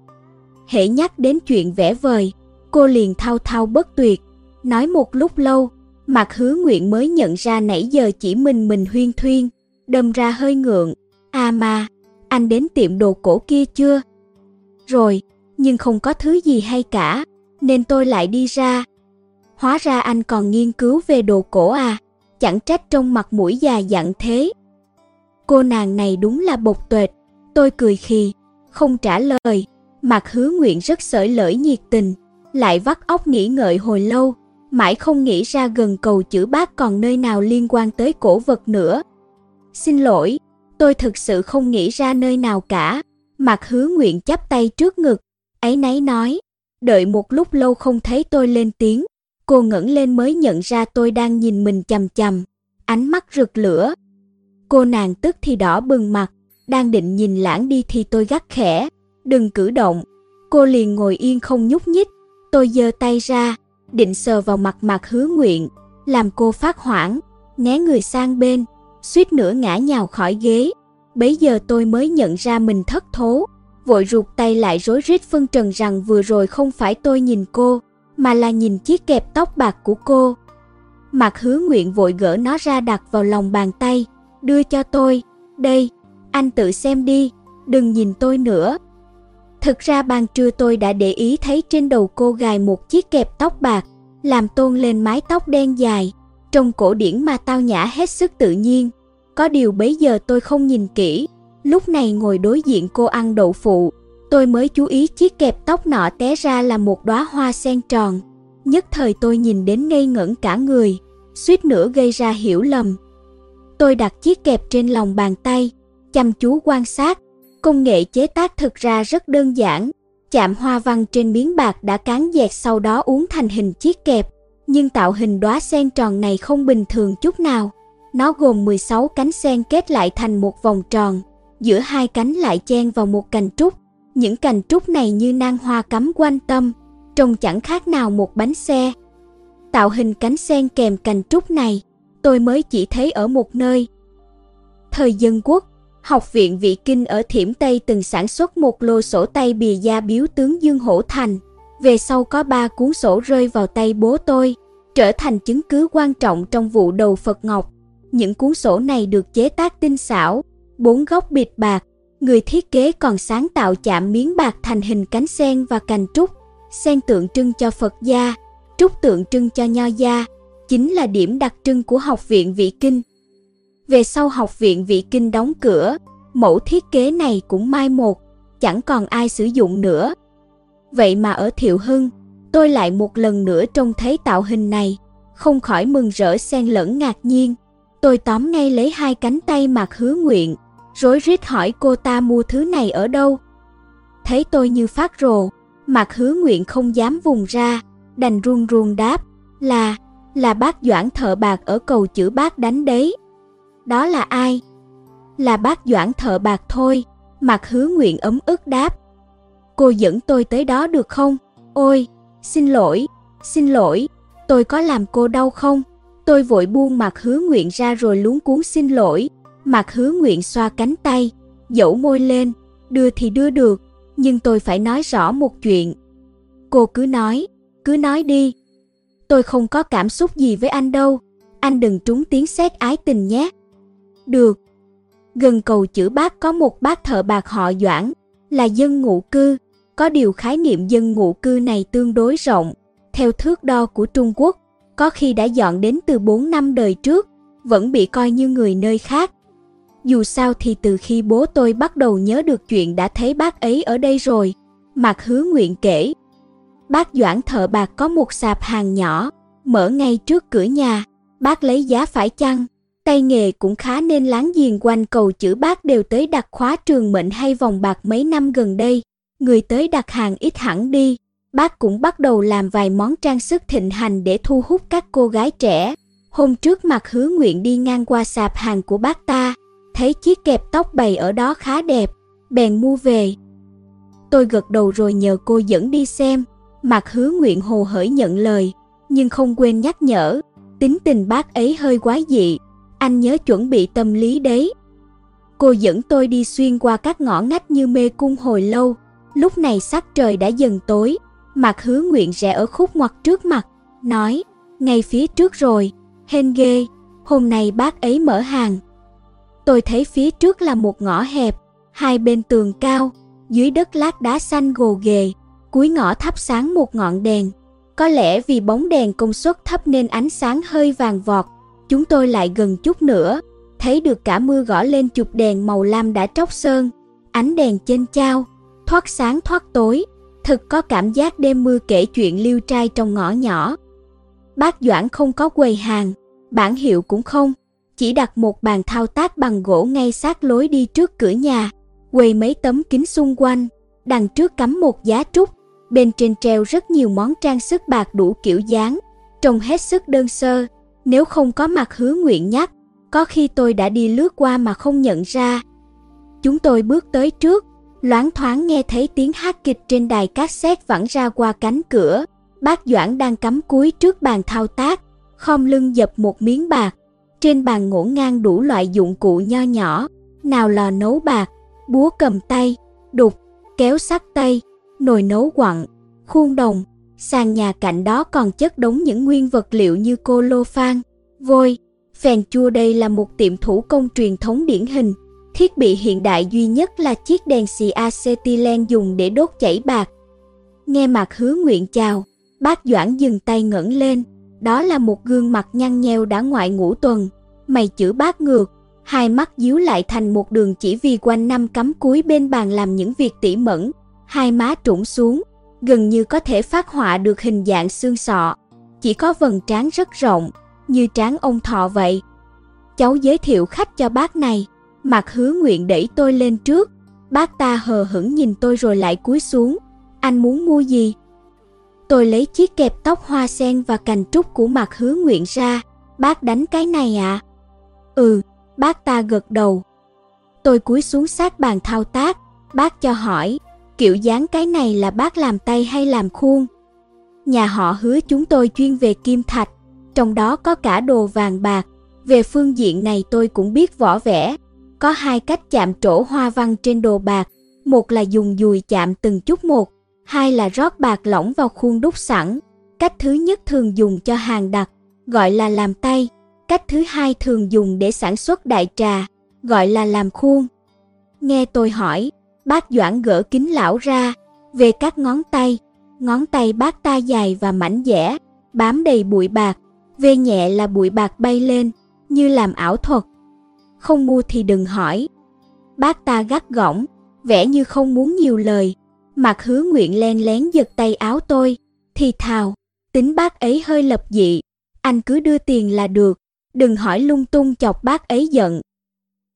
Hễ nhắc đến chuyện vẽ vời, cô liền thao thao bất tuyệt, nói một lúc lâu, mặt hứa nguyện mới nhận ra nãy giờ chỉ mình mình huyên thuyên, đâm ra hơi ngượng. À mà, anh đến tiệm đồ cổ kia chưa? Rồi, nhưng không có thứ gì hay cả, nên tôi lại đi ra. Hóa ra anh còn nghiên cứu về đồ cổ à, chẳng trách trong mặt mũi già dặn thế. Cô nàng này đúng là bột tuệt, tôi cười khì, không trả lời, mặt hứa nguyện rất sởi lởi nhiệt tình, lại vắt óc nghĩ ngợi hồi lâu, mãi không nghĩ ra gần cầu chữ bác còn nơi nào liên quan tới cổ vật nữa. Xin lỗi, tôi thực sự không nghĩ ra nơi nào cả. Mặt hứa nguyện chắp tay trước ngực, ấy nấy nói, đợi một lúc lâu không thấy tôi lên tiếng, cô ngẩng lên mới nhận ra tôi đang nhìn mình chằm chằm, ánh mắt rực lửa. Cô nàng tức thì đỏ bừng mặt, đang định nhìn lãng đi thì tôi gắt khẽ, đừng cử động. Cô liền ngồi yên không nhúc nhích, tôi giơ tay ra, định sờ vào mặt mặt hứa nguyện, làm cô phát hoảng, né người sang bên, suýt nữa ngã nhào khỏi ghế. Bấy giờ tôi mới nhận ra mình thất thố, vội rụt tay lại rối rít phân trần rằng vừa rồi không phải tôi nhìn cô, mà là nhìn chiếc kẹp tóc bạc của cô. Mặt hứa nguyện vội gỡ nó ra đặt vào lòng bàn tay, đưa cho tôi, đây, anh tự xem đi, đừng nhìn tôi nữa. Thực ra ban trưa tôi đã để ý thấy trên đầu cô gài một chiếc kẹp tóc bạc, làm tôn lên mái tóc đen dài, trong cổ điển mà tao nhã hết sức tự nhiên. Có điều bấy giờ tôi không nhìn kỹ, lúc này ngồi đối diện cô ăn đậu phụ, tôi mới chú ý chiếc kẹp tóc nọ té ra là một đóa hoa sen tròn. Nhất thời tôi nhìn đến ngây ngẩn cả người, suýt nữa gây ra hiểu lầm. Tôi đặt chiếc kẹp trên lòng bàn tay, chăm chú quan sát, Công nghệ chế tác thực ra rất đơn giản, chạm hoa văn trên miếng bạc đã cán dẹt sau đó uốn thành hình chiếc kẹp, nhưng tạo hình đóa sen tròn này không bình thường chút nào. Nó gồm 16 cánh sen kết lại thành một vòng tròn, giữa hai cánh lại chen vào một cành trúc. Những cành trúc này như nang hoa cắm quanh tâm, trông chẳng khác nào một bánh xe. Tạo hình cánh sen kèm cành trúc này, tôi mới chỉ thấy ở một nơi. Thời dân quốc, Học viện Vị Kinh ở Thiểm Tây từng sản xuất một lô sổ tay bìa da biếu tướng Dương Hổ Thành. Về sau có ba cuốn sổ rơi vào tay bố tôi, trở thành chứng cứ quan trọng trong vụ đầu Phật Ngọc. Những cuốn sổ này được chế tác tinh xảo, bốn góc bịt bạc. Người thiết kế còn sáng tạo chạm miếng bạc thành hình cánh sen và cành trúc. Sen tượng trưng cho Phật gia, trúc tượng trưng cho Nho gia, chính là điểm đặc trưng của Học viện Vị Kinh. Về sau học viện Vị Kinh đóng cửa, mẫu thiết kế này cũng mai một, chẳng còn ai sử dụng nữa. Vậy mà ở Thiệu Hưng, tôi lại một lần nữa trông thấy tạo hình này, không khỏi mừng rỡ xen lẫn ngạc nhiên. Tôi tóm ngay lấy hai cánh tay mặt hứa nguyện, rối rít hỏi cô ta mua thứ này ở đâu. Thấy tôi như phát rồ, mặt hứa nguyện không dám vùng ra, đành run run đáp, là, là bác Doãn thợ bạc ở cầu chữ bác đánh đấy. Đó là ai? Là bác Doãn thợ bạc thôi, mặt hứa nguyện ấm ức đáp. Cô dẫn tôi tới đó được không? Ôi, xin lỗi, xin lỗi, tôi có làm cô đau không? Tôi vội buông mặt hứa nguyện ra rồi luống cuốn xin lỗi. Mặt hứa nguyện xoa cánh tay, dẫu môi lên, đưa thì đưa được, nhưng tôi phải nói rõ một chuyện. Cô cứ nói, cứ nói đi. Tôi không có cảm xúc gì với anh đâu, anh đừng trúng tiếng xét ái tình nhé. Được. Gần cầu chữ bác có một bác thợ bạc họ Doãn, là dân ngụ cư, có điều khái niệm dân ngụ cư này tương đối rộng, theo thước đo của Trung Quốc, có khi đã dọn đến từ 4 năm đời trước, vẫn bị coi như người nơi khác. Dù sao thì từ khi bố tôi bắt đầu nhớ được chuyện đã thấy bác ấy ở đây rồi, Mạc Hứa Nguyện kể. Bác Doãn thợ bạc có một sạp hàng nhỏ, mở ngay trước cửa nhà, bác lấy giá phải chăng? Tay nghề cũng khá nên láng giềng quanh cầu chữ bác đều tới đặt khóa trường mệnh hay vòng bạc mấy năm gần đây. Người tới đặt hàng ít hẳn đi, bác cũng bắt đầu làm vài món trang sức thịnh hành để thu hút các cô gái trẻ. Hôm trước mặt hứa nguyện đi ngang qua sạp hàng của bác ta, thấy chiếc kẹp tóc bày ở đó khá đẹp, bèn mua về. Tôi gật đầu rồi nhờ cô dẫn đi xem, mặt hứa nguyện hồ hởi nhận lời, nhưng không quên nhắc nhở, tính tình bác ấy hơi quái dị, anh nhớ chuẩn bị tâm lý đấy. Cô dẫn tôi đi xuyên qua các ngõ ngách như mê cung hồi lâu, lúc này sắc trời đã dần tối, mặt hứa nguyện rẽ ở khúc ngoặt trước mặt, nói, ngay phía trước rồi, hên ghê, hôm nay bác ấy mở hàng. Tôi thấy phía trước là một ngõ hẹp, hai bên tường cao, dưới đất lát đá xanh gồ ghề, cuối ngõ thắp sáng một ngọn đèn. Có lẽ vì bóng đèn công suất thấp nên ánh sáng hơi vàng vọt, chúng tôi lại gần chút nữa, thấy được cả mưa gõ lên chụp đèn màu lam đã tróc sơn, ánh đèn trên trao, thoát sáng thoát tối, thực có cảm giác đêm mưa kể chuyện liêu trai trong ngõ nhỏ. Bác Doãn không có quầy hàng, bản hiệu cũng không, chỉ đặt một bàn thao tác bằng gỗ ngay sát lối đi trước cửa nhà, quầy mấy tấm kính xung quanh, đằng trước cắm một giá trúc, bên trên treo rất nhiều món trang sức bạc đủ kiểu dáng, trông hết sức đơn sơ, nếu không có mặt hứa nguyện nhắc, có khi tôi đã đi lướt qua mà không nhận ra. Chúng tôi bước tới trước, loáng thoáng nghe thấy tiếng hát kịch trên đài cassette vẳng ra qua cánh cửa. Bác Doãn đang cắm cúi trước bàn thao tác, khom lưng dập một miếng bạc. Trên bàn ngổn ngang đủ loại dụng cụ nho nhỏ, nào lò nấu bạc, búa cầm tay, đục, kéo sắt tay, nồi nấu quặng, khuôn đồng. Sàn nhà cạnh đó còn chất đống những nguyên vật liệu như cô lô phan, vôi, phèn chua đây là một tiệm thủ công truyền thống điển hình Thiết bị hiện đại duy nhất là chiếc đèn xì acetylen dùng để đốt chảy bạc. Nghe mặt hứa nguyện chào, bác Doãn dừng tay ngẩng lên. Đó là một gương mặt nhăn nheo đã ngoại ngũ tuần. Mày chữ bác ngược, hai mắt díu lại thành một đường chỉ vì quanh năm cắm cúi bên bàn làm những việc tỉ mẩn. Hai má trũng xuống, gần như có thể phát họa được hình dạng xương sọ. Chỉ có vầng trán rất rộng, như trán ông thọ vậy. Cháu giới thiệu khách cho bác này. Mặt hứa nguyện đẩy tôi lên trước, bác ta hờ hững nhìn tôi rồi lại cúi xuống. Anh muốn mua gì? Tôi lấy chiếc kẹp tóc hoa sen và cành trúc của mặt hứa nguyện ra. Bác đánh cái này ạ? À? Ừ, bác ta gật đầu. Tôi cúi xuống sát bàn thao tác, bác cho hỏi, kiểu dáng cái này là bác làm tay hay làm khuôn? Nhà họ hứa chúng tôi chuyên về kim thạch, trong đó có cả đồ vàng bạc. Về phương diện này tôi cũng biết võ vẽ, có hai cách chạm trổ hoa văn trên đồ bạc, một là dùng dùi chạm từng chút một, hai là rót bạc lỏng vào khuôn đúc sẵn. Cách thứ nhất thường dùng cho hàng đặc, gọi là làm tay. Cách thứ hai thường dùng để sản xuất đại trà, gọi là làm khuôn. Nghe tôi hỏi, bác Doãn gỡ kính lão ra, về các ngón tay. Ngón tay bác ta dài và mảnh dẻ, bám đầy bụi bạc, về nhẹ là bụi bạc bay lên, như làm ảo thuật không mua thì đừng hỏi. Bác ta gắt gỏng, vẻ như không muốn nhiều lời, mặt hứa nguyện len lén giật tay áo tôi, thì thào, tính bác ấy hơi lập dị, anh cứ đưa tiền là được, đừng hỏi lung tung chọc bác ấy giận.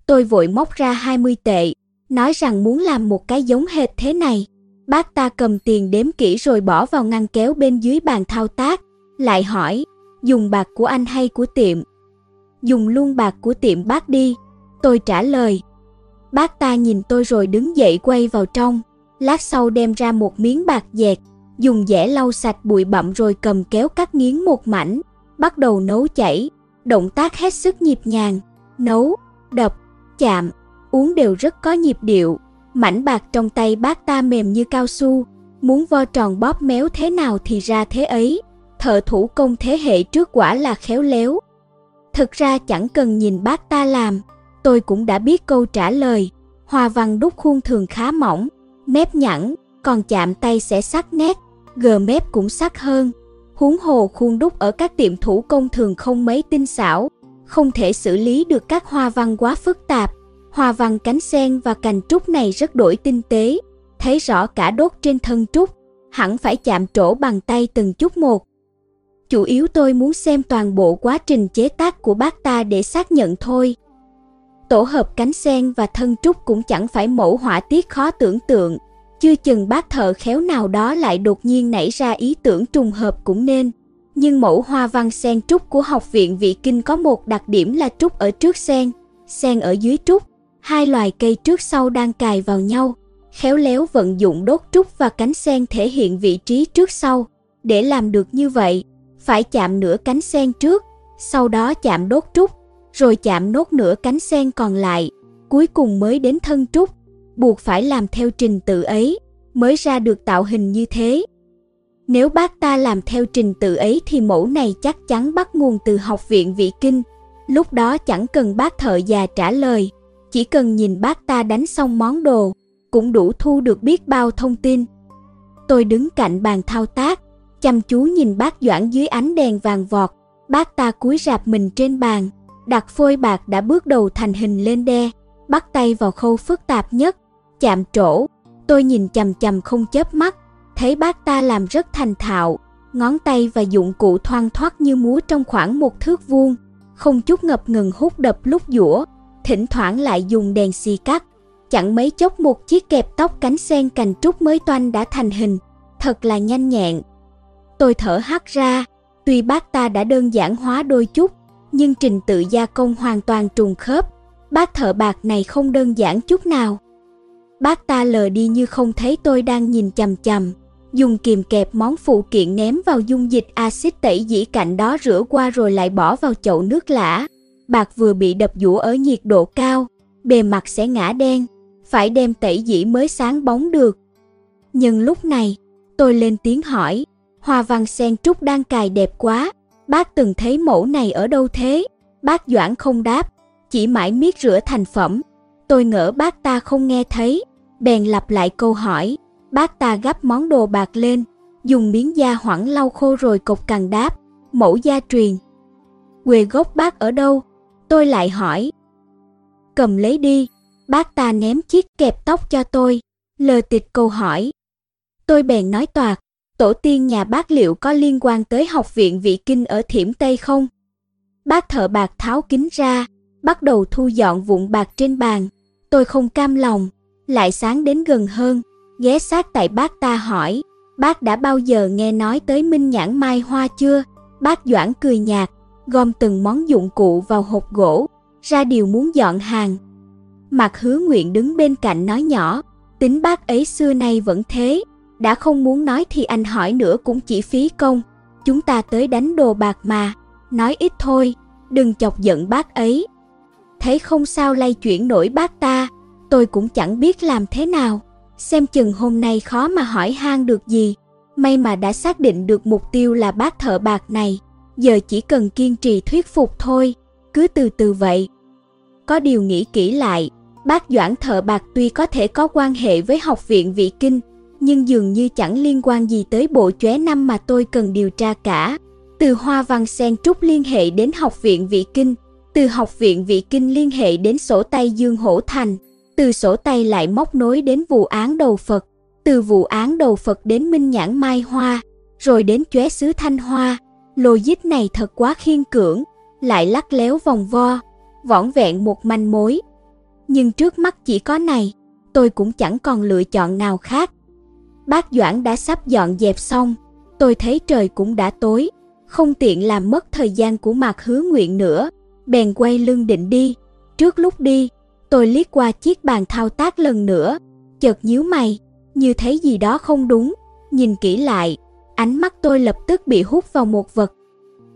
Tôi vội móc ra 20 tệ, nói rằng muốn làm một cái giống hệt thế này. Bác ta cầm tiền đếm kỹ rồi bỏ vào ngăn kéo bên dưới bàn thao tác, lại hỏi, dùng bạc của anh hay của tiệm? Dùng luôn bạc của tiệm bác đi, tôi trả lời. Bác ta nhìn tôi rồi đứng dậy quay vào trong, lát sau đem ra một miếng bạc dẹt, dùng dẻ lau sạch bụi bặm rồi cầm kéo cắt nghiến một mảnh, bắt đầu nấu chảy, động tác hết sức nhịp nhàng, nấu, đập, chạm, uống đều rất có nhịp điệu, mảnh bạc trong tay bác ta mềm như cao su, muốn vo tròn bóp méo thế nào thì ra thế ấy, thợ thủ công thế hệ trước quả là khéo léo. Thực ra chẳng cần nhìn bác ta làm, tôi cũng đã biết câu trả lời, hoa văn đúc khuôn thường khá mỏng, mép nhẵn, còn chạm tay sẽ sắc nét, gờ mép cũng sắc hơn. Huống hồ khuôn đúc ở các tiệm thủ công thường không mấy tinh xảo, không thể xử lý được các hoa văn quá phức tạp. Hoa văn cánh sen và cành trúc này rất đổi tinh tế, thấy rõ cả đốt trên thân trúc, hẳn phải chạm trổ bằng tay từng chút một. Chủ yếu tôi muốn xem toàn bộ quá trình chế tác của bác ta để xác nhận thôi. Tổ hợp cánh sen và thân trúc cũng chẳng phải mẫu họa tiết khó tưởng tượng, chưa chừng bác thợ khéo nào đó lại đột nhiên nảy ra ý tưởng trùng hợp cũng nên. Nhưng mẫu hoa văn sen trúc của học viện Vị Kinh có một đặc điểm là trúc ở trước sen, sen ở dưới trúc, hai loài cây trước sau đang cài vào nhau, khéo léo vận dụng đốt trúc và cánh sen thể hiện vị trí trước sau. Để làm được như vậy, phải chạm nửa cánh sen trước, sau đó chạm đốt trúc, rồi chạm nốt nửa cánh sen còn lại, cuối cùng mới đến thân trúc buộc phải làm theo trình tự ấy mới ra được tạo hình như thế. Nếu bác ta làm theo trình tự ấy thì mẫu này chắc chắn bắt nguồn từ học viện Vị Kinh, lúc đó chẳng cần bác thợ già trả lời, chỉ cần nhìn bác ta đánh xong món đồ, cũng đủ thu được biết bao thông tin. Tôi đứng cạnh bàn thao tác, chăm chú nhìn bác Doãn dưới ánh đèn vàng vọt, bác ta cúi rạp mình trên bàn, đặt phôi bạc đã bước đầu thành hình lên đe, bắt tay vào khâu phức tạp nhất, chạm trổ. Tôi nhìn chằm chằm không chớp mắt, thấy bác ta làm rất thành thạo, ngón tay và dụng cụ thoang thoắt như múa trong khoảng một thước vuông, không chút ngập ngừng hút đập lúc dũa, thỉnh thoảng lại dùng đèn xì cắt. Chẳng mấy chốc một chiếc kẹp tóc cánh sen cành trúc mới toanh đã thành hình, thật là nhanh nhẹn. Tôi thở hắt ra, tuy bác ta đã đơn giản hóa đôi chút, nhưng trình tự gia công hoàn toàn trùng khớp. Bác thợ bạc này không đơn giản chút nào. Bác ta lờ đi như không thấy tôi đang nhìn chằm chằm, dùng kìm kẹp món phụ kiện ném vào dung dịch axit tẩy dĩ cạnh đó rửa qua rồi lại bỏ vào chậu nước lã. Bạc vừa bị đập dũa ở nhiệt độ cao, bề mặt sẽ ngã đen, phải đem tẩy dĩ mới sáng bóng được. Nhưng lúc này, tôi lên tiếng hỏi, hoa văn sen trúc đang cài đẹp quá, bác từng thấy mẫu này ở đâu thế? Bác Doãn không đáp, chỉ mãi miết rửa thành phẩm. Tôi ngỡ bác ta không nghe thấy, bèn lặp lại câu hỏi. Bác ta gấp món đồ bạc lên, dùng miếng da hoảng lau khô rồi cột cằn đáp, mẫu gia truyền. Quê gốc bác ở đâu? Tôi lại hỏi. Cầm lấy đi, bác ta ném chiếc kẹp tóc cho tôi, lờ tịch câu hỏi. Tôi bèn nói toạc, tổ tiên nhà bác liệu có liên quan tới học viện vị kinh ở Thiểm Tây không? Bác thợ bạc tháo kính ra, bắt đầu thu dọn vụn bạc trên bàn. Tôi không cam lòng, lại sáng đến gần hơn, ghé sát tại bác ta hỏi, bác đã bao giờ nghe nói tới minh nhãn mai hoa chưa? Bác Doãn cười nhạt, gom từng món dụng cụ vào hộp gỗ, ra điều muốn dọn hàng. Mặt hứa nguyện đứng bên cạnh nói nhỏ, tính bác ấy xưa nay vẫn thế, đã không muốn nói thì anh hỏi nữa cũng chỉ phí công, chúng ta tới đánh đồ bạc mà, nói ít thôi, đừng chọc giận bác ấy. Thấy không sao lay chuyển nổi bác ta, tôi cũng chẳng biết làm thế nào. Xem chừng hôm nay khó mà hỏi han được gì. May mà đã xác định được mục tiêu là bác thợ bạc này. Giờ chỉ cần kiên trì thuyết phục thôi. Cứ từ từ vậy. Có điều nghĩ kỹ lại, bác Doãn thợ bạc tuy có thể có quan hệ với học viện vị kinh, nhưng dường như chẳng liên quan gì tới bộ chóe năm mà tôi cần điều tra cả. Từ Hoa Văn Sen Trúc liên hệ đến học viện vị kinh, từ học viện vị kinh liên hệ đến sổ tay Dương Hổ Thành, từ sổ tay lại móc nối đến vụ án đầu Phật, từ vụ án đầu Phật đến Minh Nhãn Mai Hoa, rồi đến chóe xứ Thanh Hoa. Logic này thật quá khiên cưỡng, lại lắc léo vòng vo, vỏn vẹn một manh mối. Nhưng trước mắt chỉ có này, tôi cũng chẳng còn lựa chọn nào khác. Bác Doãn đã sắp dọn dẹp xong, tôi thấy trời cũng đã tối, không tiện làm mất thời gian của Mạc Hứa Nguyện nữa, bèn quay lưng định đi. Trước lúc đi, tôi liếc qua chiếc bàn thao tác lần nữa, chợt nhíu mày, như thấy gì đó không đúng, nhìn kỹ lại, ánh mắt tôi lập tức bị hút vào một vật.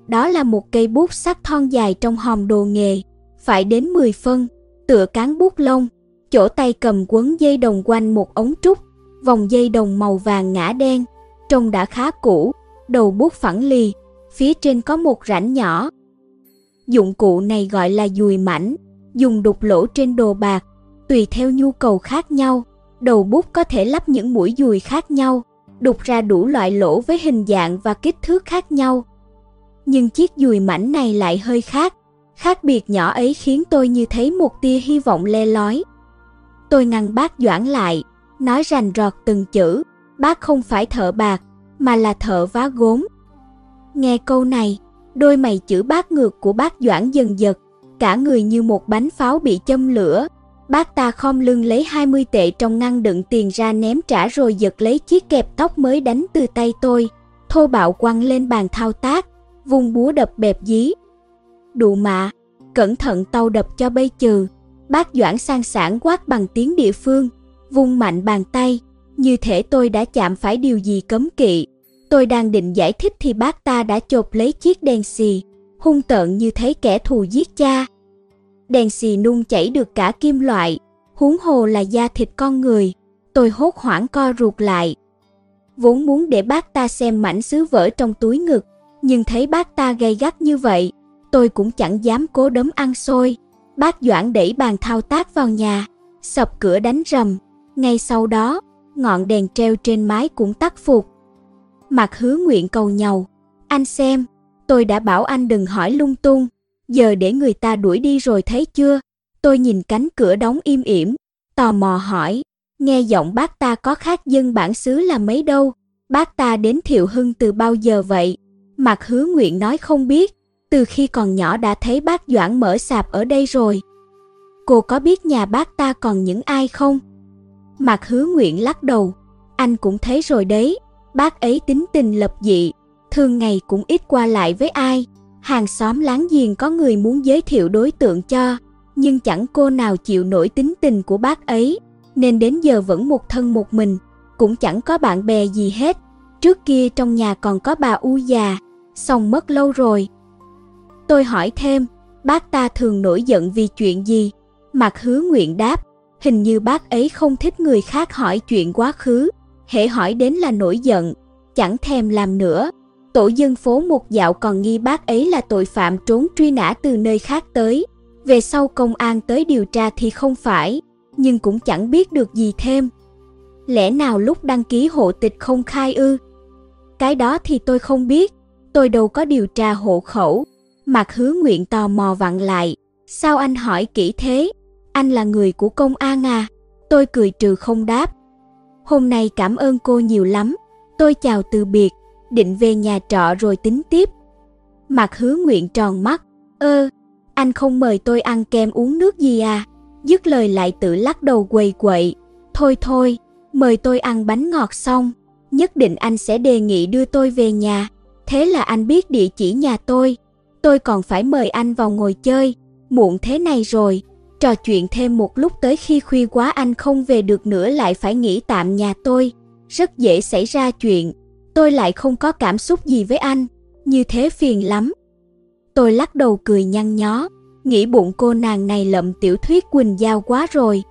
Đó là một cây bút sắc thon dài trong hòm đồ nghề, phải đến 10 phân, tựa cán bút lông, chỗ tay cầm quấn dây đồng quanh một ống trúc, vòng dây đồng màu vàng ngã đen, trông đã khá cũ, đầu bút phẳng lì, phía trên có một rãnh nhỏ. Dụng cụ này gọi là dùi mảnh, dùng đục lỗ trên đồ bạc, tùy theo nhu cầu khác nhau, đầu bút có thể lắp những mũi dùi khác nhau, đục ra đủ loại lỗ với hình dạng và kích thước khác nhau. Nhưng chiếc dùi mảnh này lại hơi khác, khác biệt nhỏ ấy khiến tôi như thấy một tia hy vọng le lói. Tôi ngăn bác Doãn lại, nói rành rọt từng chữ, bác không phải thợ bạc, mà là thợ vá gốm. Nghe câu này, đôi mày chữ bác ngược của bác Doãn dần giật, cả người như một bánh pháo bị châm lửa. Bác ta khom lưng lấy 20 tệ trong ngăn đựng tiền ra ném trả rồi giật lấy chiếc kẹp tóc mới đánh từ tay tôi, thô bạo quăng lên bàn thao tác, vung búa đập bẹp dí. Đụ mạ, cẩn thận tàu đập cho bây trừ. Bác Doãn sang sản quát bằng tiếng địa phương, vung mạnh bàn tay, như thể tôi đã chạm phải điều gì cấm kỵ. Tôi đang định giải thích thì bác ta đã chộp lấy chiếc đèn xì, hung tợn như thấy kẻ thù giết cha. Đèn xì nung chảy được cả kim loại, huống hồ là da thịt con người. Tôi hốt hoảng co ruột lại. Vốn muốn để bác ta xem mảnh sứ vỡ trong túi ngực, nhưng thấy bác ta gay gắt như vậy, tôi cũng chẳng dám cố đấm ăn xôi. Bác Doãn đẩy bàn thao tác vào nhà, sập cửa đánh rầm. Ngay sau đó, ngọn đèn treo trên mái cũng tắt phục. Mặt hứa nguyện cầu nhau. Anh xem, tôi đã bảo anh đừng hỏi lung tung. Giờ để người ta đuổi đi rồi thấy chưa? Tôi nhìn cánh cửa đóng im ỉm, tò mò hỏi. Nghe giọng bác ta có khác dân bản xứ là mấy đâu? Bác ta đến Thiệu Hưng từ bao giờ vậy? Mặt hứa nguyện nói không biết, từ khi còn nhỏ đã thấy bác Doãn mở sạp ở đây rồi. Cô có biết nhà bác ta còn những ai không? Mặt hứa nguyện lắc đầu, anh cũng thấy rồi đấy, bác ấy tính tình lập dị, thường ngày cũng ít qua lại với ai. Hàng xóm láng giềng có người muốn giới thiệu đối tượng cho, nhưng chẳng cô nào chịu nổi tính tình của bác ấy, nên đến giờ vẫn một thân một mình, cũng chẳng có bạn bè gì hết. Trước kia trong nhà còn có bà U già, xong mất lâu rồi. Tôi hỏi thêm, bác ta thường nổi giận vì chuyện gì? Mặt hứa nguyện đáp, hình như bác ấy không thích người khác hỏi chuyện quá khứ, hễ hỏi đến là nổi giận, chẳng thèm làm nữa. Tổ dân phố một dạo còn nghi bác ấy là tội phạm trốn truy nã từ nơi khác tới. Về sau công an tới điều tra thì không phải, nhưng cũng chẳng biết được gì thêm. Lẽ nào lúc đăng ký hộ tịch không khai ư? Cái đó thì tôi không biết, tôi đâu có điều tra hộ khẩu. Mặt hứa nguyện tò mò vặn lại, sao anh hỏi kỹ thế? Anh là người của công an à? Tôi cười trừ không đáp. Hôm nay cảm ơn cô nhiều lắm. Tôi chào từ biệt, định về nhà trọ rồi tính tiếp. Mặt hứa nguyện tròn mắt, ơ, anh không mời tôi ăn kem uống nước gì à? Dứt lời lại tự lắc đầu quầy quậy. Thôi thôi, mời tôi ăn bánh ngọt xong, nhất định anh sẽ đề nghị đưa tôi về nhà. Thế là anh biết địa chỉ nhà tôi. Tôi còn phải mời anh vào ngồi chơi, muộn thế này rồi. Trò chuyện thêm một lúc tới khi khuya quá anh không về được nữa lại phải nghỉ tạm nhà tôi. Rất dễ xảy ra chuyện. Tôi lại không có cảm xúc gì với anh. Như thế phiền lắm. Tôi lắc đầu cười nhăn nhó. Nghĩ bụng cô nàng này lậm tiểu thuyết Quỳnh Giao quá rồi.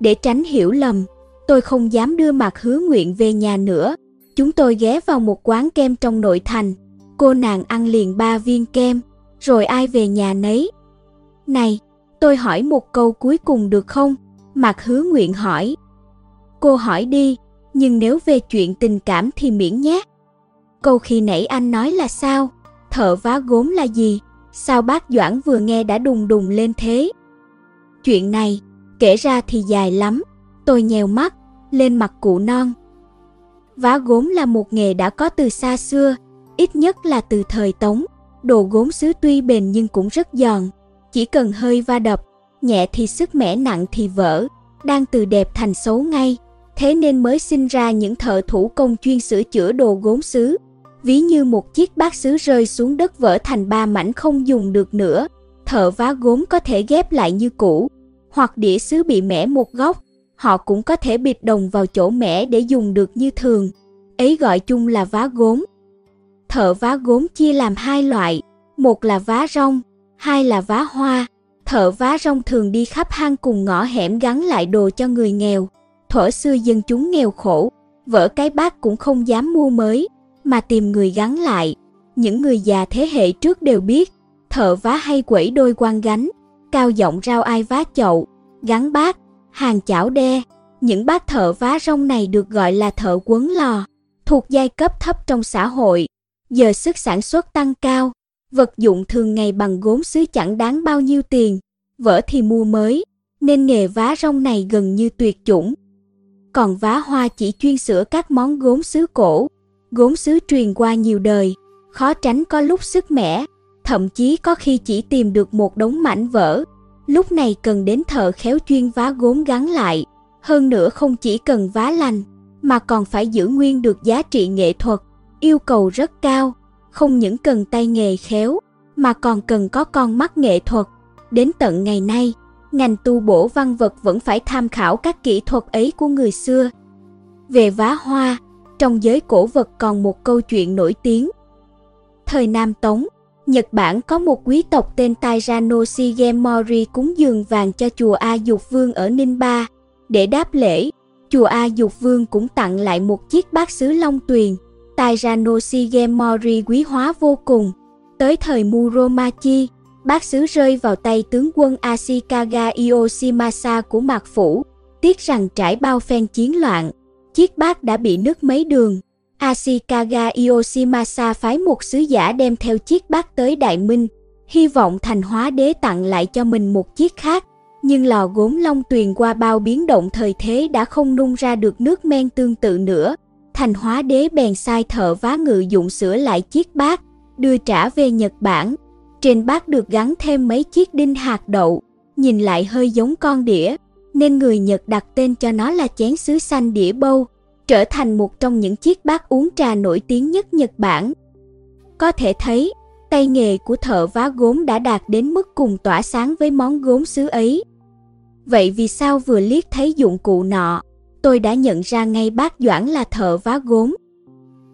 Để tránh hiểu lầm, tôi không dám đưa mặt hứa nguyện về nhà nữa. Chúng tôi ghé vào một quán kem trong nội thành. Cô nàng ăn liền ba viên kem, rồi ai về nhà nấy. Này, tôi hỏi một câu cuối cùng được không? Mạc hứa nguyện hỏi. Cô hỏi đi, nhưng nếu về chuyện tình cảm thì miễn nhé. Câu khi nãy anh nói là sao? Thợ vá gốm là gì? Sao bác Doãn vừa nghe đã đùng đùng lên thế? Chuyện này, kể ra thì dài lắm. Tôi nhèo mắt, lên mặt cụ non. Vá gốm là một nghề đã có từ xa xưa, ít nhất là từ thời Tống. Đồ gốm sứ tuy bền nhưng cũng rất giòn, chỉ cần hơi va đập, nhẹ thì sức mẻ nặng thì vỡ, đang từ đẹp thành xấu ngay thế nên mới sinh ra những thợ thủ công chuyên sửa chữa đồ gốm sứ. Ví như một chiếc bát sứ rơi xuống đất vỡ thành ba mảnh không dùng được nữa, thợ vá gốm có thể ghép lại như cũ, hoặc đĩa sứ bị mẻ một góc, họ cũng có thể bịt đồng vào chỗ mẻ để dùng được như thường. Ấy gọi chung là vá gốm. Thợ vá gốm chia làm hai loại, một là vá rong, hai là vá hoa. Thợ vá rong thường đi khắp hang cùng ngõ hẻm gắn lại đồ cho người nghèo. Thuở xưa dân chúng nghèo khổ, vỡ cái bát cũng không dám mua mới, mà tìm người gắn lại. Những người già thế hệ trước đều biết, thợ vá hay quẩy đôi quan gánh, cao giọng rao ai vá chậu, gắn bát, hàng chảo đe. Những bác thợ vá rong này được gọi là thợ quấn lò, thuộc giai cấp thấp trong xã hội. Giờ sức sản xuất tăng cao, vật dụng thường ngày bằng gốm sứ chẳng đáng bao nhiêu tiền, vỡ thì mua mới, nên nghề vá rong này gần như tuyệt chủng. Còn vá hoa chỉ chuyên sửa các món gốm sứ cổ, gốm sứ truyền qua nhiều đời, khó tránh có lúc sức mẻ, thậm chí có khi chỉ tìm được một đống mảnh vỡ. Lúc này cần đến thợ khéo chuyên vá gốm gắn lại, hơn nữa không chỉ cần vá lành, mà còn phải giữ nguyên được giá trị nghệ thuật, yêu cầu rất cao, không những cần tay nghề khéo, mà còn cần có con mắt nghệ thuật. Đến tận ngày nay, ngành tu bổ văn vật vẫn phải tham khảo các kỹ thuật ấy của người xưa. Về vá hoa, trong giới cổ vật còn một câu chuyện nổi tiếng. Thời Nam Tống, Nhật Bản có một quý tộc tên Tairano Shigemori cúng dường vàng cho chùa A Dục Vương ở Ninh Ba. Để đáp lễ, chùa A Dục Vương cũng tặng lại một chiếc bát sứ Long Tuyền. Tairano Shigemori quý hóa vô cùng. Tới thời Muromachi, bát sứ rơi vào tay tướng quân Ashikaga Yoshimasa của Mạc Phủ. Tiếc rằng trải bao phen chiến loạn, chiếc bát đã bị nứt mấy đường. Ashikaga Yoshimasa phái một sứ giả đem theo chiếc bát tới Đại Minh, hy vọng thành hóa đế tặng lại cho mình một chiếc khác. Nhưng lò gốm long tuyền qua bao biến động thời thế đã không nung ra được nước men tương tự nữa. Thành hóa đế bèn sai thợ vá ngự dụng sửa lại chiếc bát, đưa trả về Nhật Bản. Trên bát được gắn thêm mấy chiếc đinh hạt đậu, nhìn lại hơi giống con đĩa, nên người Nhật đặt tên cho nó là chén sứ xanh đĩa bâu, trở thành một trong những chiếc bát uống trà nổi tiếng nhất Nhật Bản. Có thể thấy, tay nghề của thợ vá gốm đã đạt đến mức cùng tỏa sáng với món gốm sứ ấy. Vậy vì sao vừa liếc thấy dụng cụ nọ, tôi đã nhận ra ngay bác Doãn là thợ vá gốm.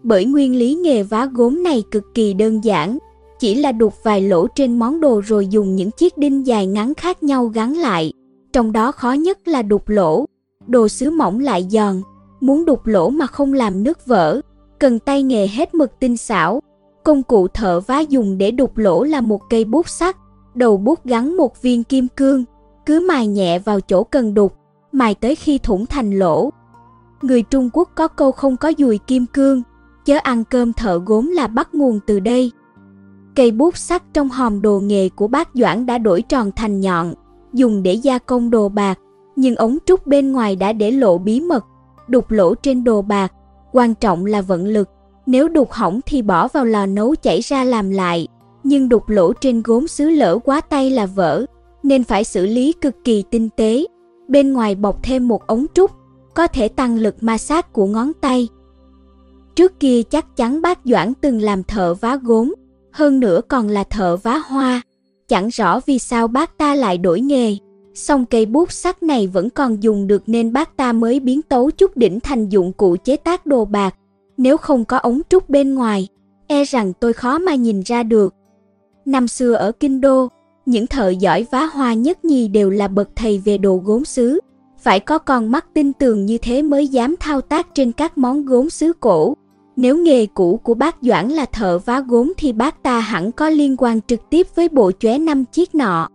Bởi nguyên lý nghề vá gốm này cực kỳ đơn giản, chỉ là đục vài lỗ trên món đồ rồi dùng những chiếc đinh dài ngắn khác nhau gắn lại. Trong đó khó nhất là đục lỗ, đồ sứ mỏng lại giòn, muốn đục lỗ mà không làm nước vỡ, cần tay nghề hết mực tinh xảo. Công cụ thợ vá dùng để đục lỗ là một cây bút sắt, đầu bút gắn một viên kim cương, cứ mài nhẹ vào chỗ cần đục, mài tới khi thủng thành lỗ. Người Trung Quốc có câu không có dùi kim cương, chớ ăn cơm thợ gốm là bắt nguồn từ đây. Cây bút sắt trong hòm đồ nghề của bác Doãn đã đổi tròn thành nhọn, dùng để gia công đồ bạc, nhưng ống trúc bên ngoài đã để lộ bí mật, đục lỗ trên đồ bạc, quan trọng là vận lực, nếu đục hỏng thì bỏ vào lò nấu chảy ra làm lại, nhưng đục lỗ trên gốm sứ lỡ quá tay là vỡ, nên phải xử lý cực kỳ tinh tế. Bên ngoài bọc thêm một ống trúc, có thể tăng lực ma sát của ngón tay. Trước kia chắc chắn bác Doãn từng làm thợ vá gốm, hơn nữa còn là thợ vá hoa. Chẳng rõ vì sao bác ta lại đổi nghề. Song cây bút sắt này vẫn còn dùng được nên bác ta mới biến tấu chút đỉnh thành dụng cụ chế tác đồ bạc. Nếu không có ống trúc bên ngoài, e rằng tôi khó mà nhìn ra được. Năm xưa ở Kinh Đô, những thợ giỏi vá hoa nhất nhì đều là bậc thầy về đồ gốm sứ. Phải có con mắt tin tường như thế mới dám thao tác trên các món gốm sứ cổ. Nếu nghề cũ của bác Doãn là thợ vá gốm thì bác ta hẳn có liên quan trực tiếp với bộ chóe năm chiếc nọ.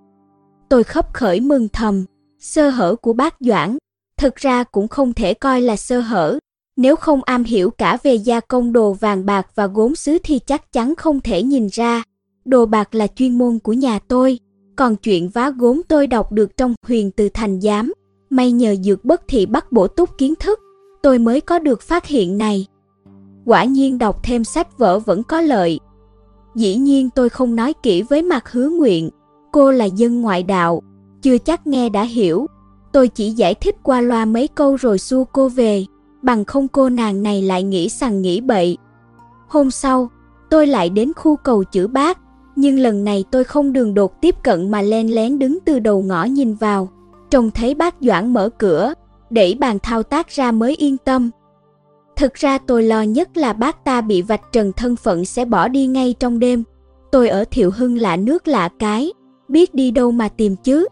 Tôi khấp khởi mừng thầm, sơ hở của bác Doãn, thực ra cũng không thể coi là sơ hở. Nếu không am hiểu cả về gia công đồ vàng bạc và gốm sứ thì chắc chắn không thể nhìn ra. Đồ bạc là chuyên môn của nhà tôi, còn chuyện vá gốm tôi đọc được trong huyền từ thành giám. May nhờ dược bất thị bắt bổ túc kiến thức, tôi mới có được phát hiện này. Quả nhiên đọc thêm sách vở vẫn có lợi. Dĩ nhiên tôi không nói kỹ với mặt hứa nguyện, cô là dân ngoại đạo, chưa chắc nghe đã hiểu. Tôi chỉ giải thích qua loa mấy câu rồi xua cô về, bằng không cô nàng này lại nghĩ sằng nghĩ bậy. Hôm sau, tôi lại đến khu cầu chữ bác, nhưng lần này tôi không đường đột tiếp cận mà len lén đứng từ đầu ngõ nhìn vào. Trông thấy bác Doãn mở cửa, đẩy bàn thao tác ra mới yên tâm. Thực ra tôi lo nhất là bác ta bị vạch trần thân phận sẽ bỏ đi ngay trong đêm. Tôi ở Thiệu Hưng lạ nước lạ cái, biết đi đâu mà tìm chứ.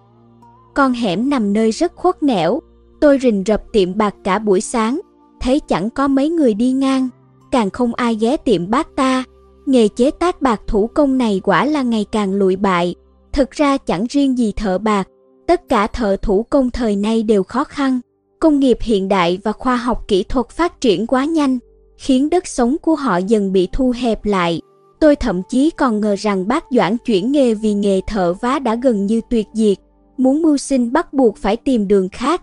Con hẻm nằm nơi rất khuất nẻo, tôi rình rập tiệm bạc cả buổi sáng, thấy chẳng có mấy người đi ngang, càng không ai ghé tiệm bác ta. Nghề chế tác bạc thủ công này quả là ngày càng lụi bại. Thực ra chẳng riêng gì thợ bạc, tất cả thợ thủ công thời nay đều khó khăn. Công nghiệp hiện đại và khoa học kỹ thuật phát triển quá nhanh, khiến đất sống của họ dần bị thu hẹp lại. Tôi thậm chí còn ngờ rằng bác Doãn chuyển nghề vì nghề thợ vá đã gần như tuyệt diệt, muốn mưu sinh bắt buộc phải tìm đường khác.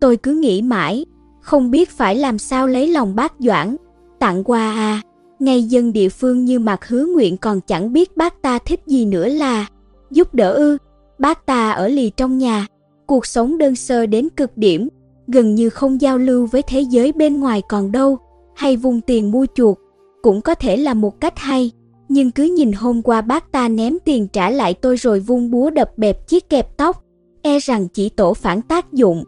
Tôi cứ nghĩ mãi, không biết phải làm sao lấy lòng bác Doãn, tặng quà à, ngay dân địa phương như mặt hứa nguyện còn chẳng biết bác ta thích gì nữa là giúp đỡ ư, bác ta ở lì trong nhà, cuộc sống đơn sơ đến cực điểm, gần như không giao lưu với thế giới bên ngoài còn đâu, hay vùng tiền mua chuột, cũng có thể là một cách hay. Nhưng cứ nhìn hôm qua bác ta ném tiền trả lại tôi rồi vung búa đập bẹp chiếc kẹp tóc, e rằng chỉ tổ phản tác dụng.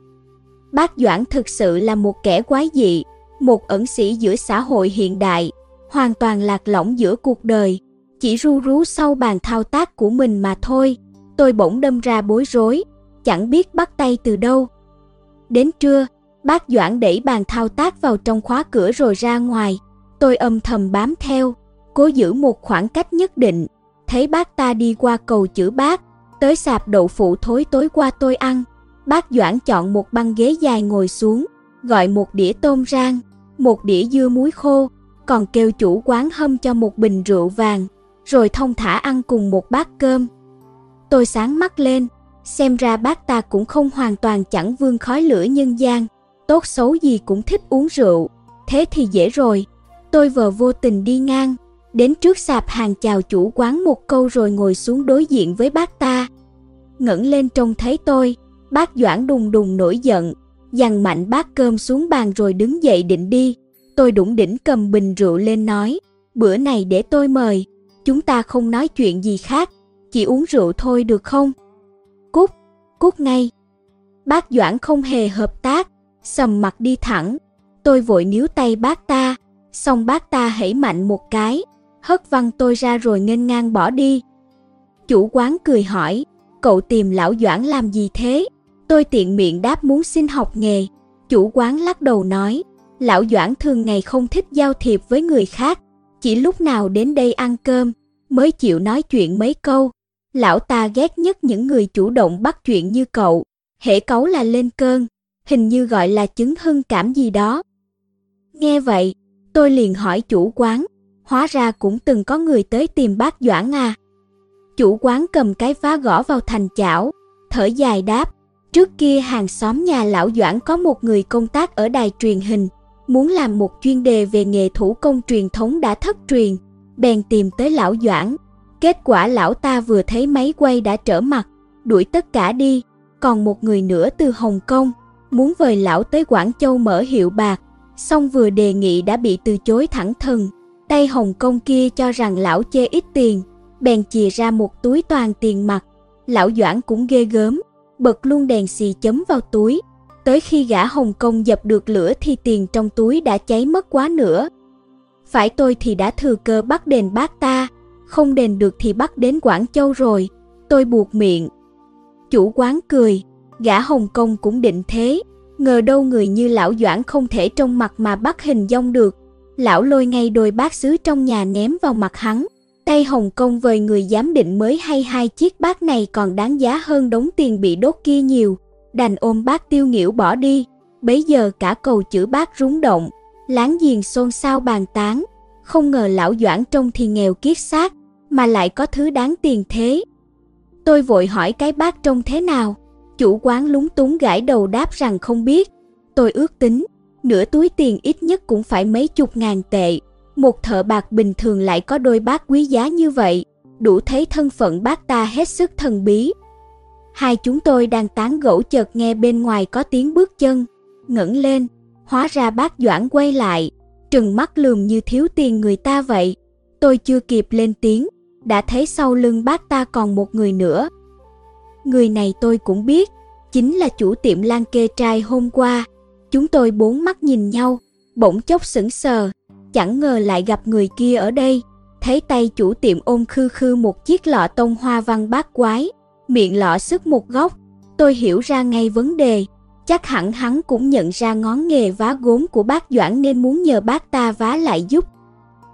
Bác Doãn thực sự là một kẻ quái dị, một ẩn sĩ giữa xã hội hiện đại, hoàn toàn lạc lõng giữa cuộc đời, chỉ ru rú sau bàn thao tác của mình mà thôi. Tôi bỗng đâm ra bối rối, chẳng biết bắt tay từ đâu. Đến trưa, bác Doãn đẩy bàn thao tác vào trong khóa cửa rồi ra ngoài. Tôi âm thầm bám theo, cố giữ một khoảng cách nhất định. Thấy bác ta đi qua cầu chữ bác, tới sạp đậu phụ thối tối qua tôi ăn. Bác Doãn chọn một băng ghế dài ngồi xuống, gọi một đĩa tôm rang, một đĩa dưa muối khô, còn kêu chủ quán hâm cho một bình rượu vàng, rồi thông thả ăn cùng một bát cơm. Tôi sáng mắt lên, xem ra bác ta cũng không hoàn toàn chẳng vương khói lửa nhân gian, tốt xấu gì cũng thích uống rượu, thế thì dễ rồi. Tôi vờ vô tình đi ngang, đến trước sạp hàng chào chủ quán một câu rồi ngồi xuống đối diện với bác ta. Ngẩng lên trông thấy tôi, bác Doãn đùng đùng nổi giận, dằn mạnh bát cơm xuống bàn rồi đứng dậy định đi. Tôi đủng đỉnh cầm bình rượu lên nói, bữa này để tôi mời, chúng ta không nói chuyện gì khác, chỉ uống rượu thôi được không? Cút, ngay. Bác Doãn không hề hợp tác, sầm mặt đi thẳng. Tôi vội níu tay bác ta, xong bác ta hãy mạnh một cái, hất văng tôi ra rồi nghênh ngang bỏ đi. Chủ quán cười hỏi, cậu tìm lão Doãn làm gì thế? Tôi tiện miệng đáp muốn xin học nghề. Chủ quán lắc đầu nói, lão Doãn thường ngày không thích giao thiệp với người khác, chỉ lúc nào đến đây ăn cơm mới chịu nói chuyện mấy câu. Lão ta ghét nhất những người chủ động bắt chuyện như cậu, hễ cấu là lên cơn, hình như gọi là chứng hưng cảm gì đó. Nghe vậy, tôi liền hỏi chủ quán, hóa ra cũng từng có người tới tìm bác Doãn à. Chủ quán cầm cái vá gõ vào thành chảo, thở dài đáp, trước kia hàng xóm nhà lão Doãn có một người công tác ở đài truyền hình, muốn làm một chuyên đề về nghề thủ công truyền thống đã thất truyền, bèn tìm tới lão Doãn. Kết quả lão ta vừa thấy máy quay đã trở mặt, đuổi tất cả đi, còn một người nữa từ Hồng Kông, muốn vời lão tới Quảng Châu mở hiệu bạc, xong vừa đề nghị đã bị từ chối thẳng thừng. Tay Hồng Kông kia cho rằng lão chê ít tiền, bèn chìa ra một túi toàn tiền mặt. Lão Doãn cũng ghê gớm, bật luôn đèn xì chấm vào túi, Tới khi gã Hồng Kông dập được lửa thì tiền trong túi đã cháy mất quá nữa. Phải tôi thì đã thừa cơ bắt đền bác ta, không đền được thì bắt đến Quảng Châu rồi. Tôi buộc miệng. Chủ quán cười, gã Hồng Kông cũng định thế. Ngờ đâu người như lão Doãn không thể trong mặt mà bắt hình dong được. Lão lôi ngay đôi bát sứ trong nhà ném vào mặt hắn. Tay Hồng Kông vời người giám định mới hay hai chiếc bát này còn đáng giá hơn đống tiền bị đốt kia nhiều đành ôm bác tiêu nghỉu bỏ đi. Bấy giờ cả cầu chữ bác rúng động, láng giềng xôn xao bàn tán. Không ngờ lão Doãn trông thì nghèo kiết xác, mà lại có thứ đáng tiền thế. Tôi vội hỏi cái bát trông thế nào. Chủ quán lúng túng gãi đầu đáp rằng không biết. Tôi ước tính, nửa túi tiền ít nhất cũng phải mấy chục ngàn tệ. Một thợ bạc bình thường lại có đôi bát quý giá như vậy, đủ thấy thân phận bác ta hết sức thần bí. Hai chúng tôi đang tán gẫu chợt nghe bên ngoài có tiếng bước chân, ngẩng lên, hóa ra bác Doãn quay lại, trừng mắt lườm như thiếu tiền người ta vậy. Tôi chưa kịp lên tiếng, đã thấy sau lưng bác ta còn một người nữa. Người này tôi cũng biết, chính là chủ tiệm lan kê trai hôm qua. Chúng tôi bốn mắt nhìn nhau, bỗng chốc sững sờ, chẳng ngờ lại gặp người kia ở đây. Thấy tay chủ tiệm ôm khư khư một chiếc lọ tông hoa văn bát quái, miệng lọ sức một góc, tôi hiểu ra ngay vấn đề. Chắc hẳn hắn cũng nhận ra ngón nghề vá gốm của bác Doãn nên muốn nhờ bác ta vá lại giúp.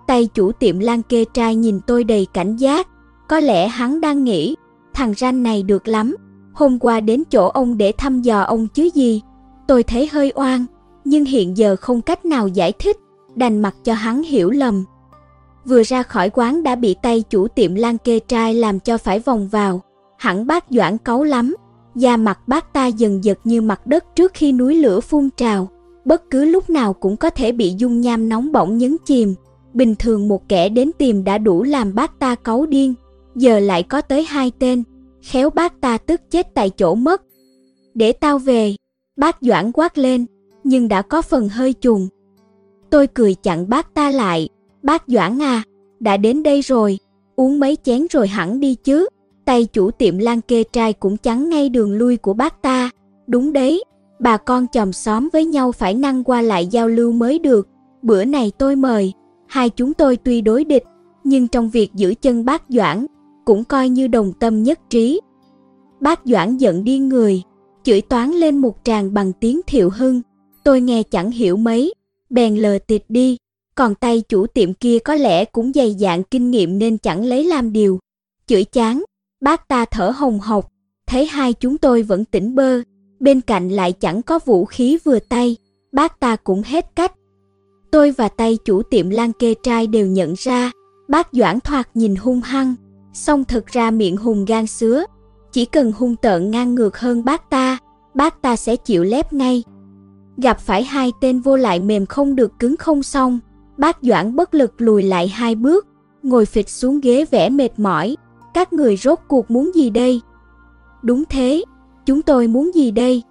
Tay chủ tiệm lan kê trai nhìn tôi đầy cảnh giác, có lẽ hắn đang nghĩ, thằng ranh này được lắm, hôm qua đến chỗ ông để thăm dò ông chứ gì. Tôi thấy hơi oan, nhưng hiện giờ không cách nào giải thích, đành mặc cho hắn hiểu lầm. Vừa ra khỏi quán đã bị tay chủ tiệm lan kê trai làm cho phải vòng vào, hẳn bác Doãn cáu lắm, da mặt bác ta dần dật như mặt đất trước khi núi lửa phun trào, bất cứ lúc nào cũng có thể bị dung nham nóng bỏng nhấn chìm. Bình thường một kẻ đến tìm đã đủ làm bác ta cáu điên, giờ lại có tới hai tên, khéo bác ta tức chết tại chỗ mất. Để tao về, bác Doãn quát lên, nhưng đã có phần hơi chùn. Tôi cười chặn bác ta lại, bác Doãn à, đã đến đây rồi, uống mấy chén rồi hẳn đi chứ. Tay chủ tiệm lan kê trai cũng chắn ngay đường lui của bác ta. Đúng đấy, bà con chòm xóm với nhau phải năng qua lại giao lưu mới được. Bữa này tôi mời, hai chúng tôi tuy đối địch, nhưng trong việc giữ chân bác Doãn, cũng coi như đồng tâm nhất trí. Bác Doãn giận điên người, chửi toán lên một tràng bằng tiếng thiệu hưng. Tôi nghe chẳng hiểu mấy, bèn lờ tịt đi. Còn tay chủ tiệm kia có lẽ cũng dày dạn kinh nghiệm nên chẳng lấy làm điều. Chửi chán, Bác ta thở hồng hộc, thấy hai chúng tôi vẫn tỉnh bơ, bên cạnh lại chẳng có vũ khí vừa tay, bác ta cũng hết cách. Tôi và tay chủ tiệm lan kê trai đều nhận ra, bác Doãn thoạt nhìn hung hăng, song thực ra miệng hùng gan sứa, chỉ cần hung tợn ngang ngược hơn bác ta, bác ta sẽ chịu lép ngay. Gặp phải hai tên vô lại mềm không được cứng không xong, bác Doãn bất lực lùi lại hai bước, ngồi phịch xuống ghế vẻ mệt mỏi, các người rốt cuộc muốn gì đây? Đúng thế, chúng tôi muốn gì đây?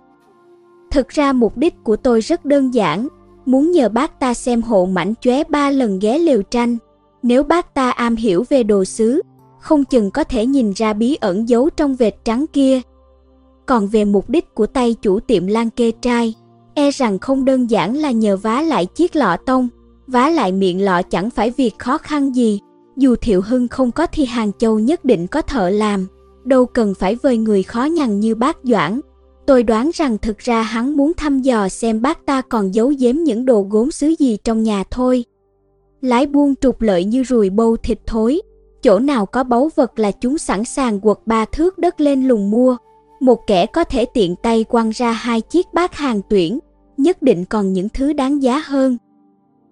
Thực ra mục đích của tôi rất đơn giản, muốn nhờ bác ta xem hộ mảnh chóe ba lần ghé liều tranh. Nếu bác ta am hiểu về đồ sứ, không chừng có thể nhìn ra bí ẩn giấu trong vệt trắng kia. Còn về mục đích của tay chủ tiệm lan kê trai, e rằng không đơn giản là nhờ vá lại chiếc lọ tông, vá lại miệng lọ chẳng phải việc khó khăn gì. Dù Thiệu Hưng không có thì Hàng Châu nhất định có thợ làm, đâu cần phải vời người khó nhằn như bác Doãn. Tôi đoán rằng thực ra hắn muốn thăm dò xem bác ta còn giấu giếm những đồ gốm xứ gì trong nhà thôi. Lái buôn trục lợi như rùi bâu thịt thối, chỗ nào có báu vật là chúng sẵn sàng quật ba thước đất lên lùng mua. Một kẻ có thể tiện tay quăng ra hai chiếc bát hàng tuyển, nhất định còn những thứ đáng giá hơn.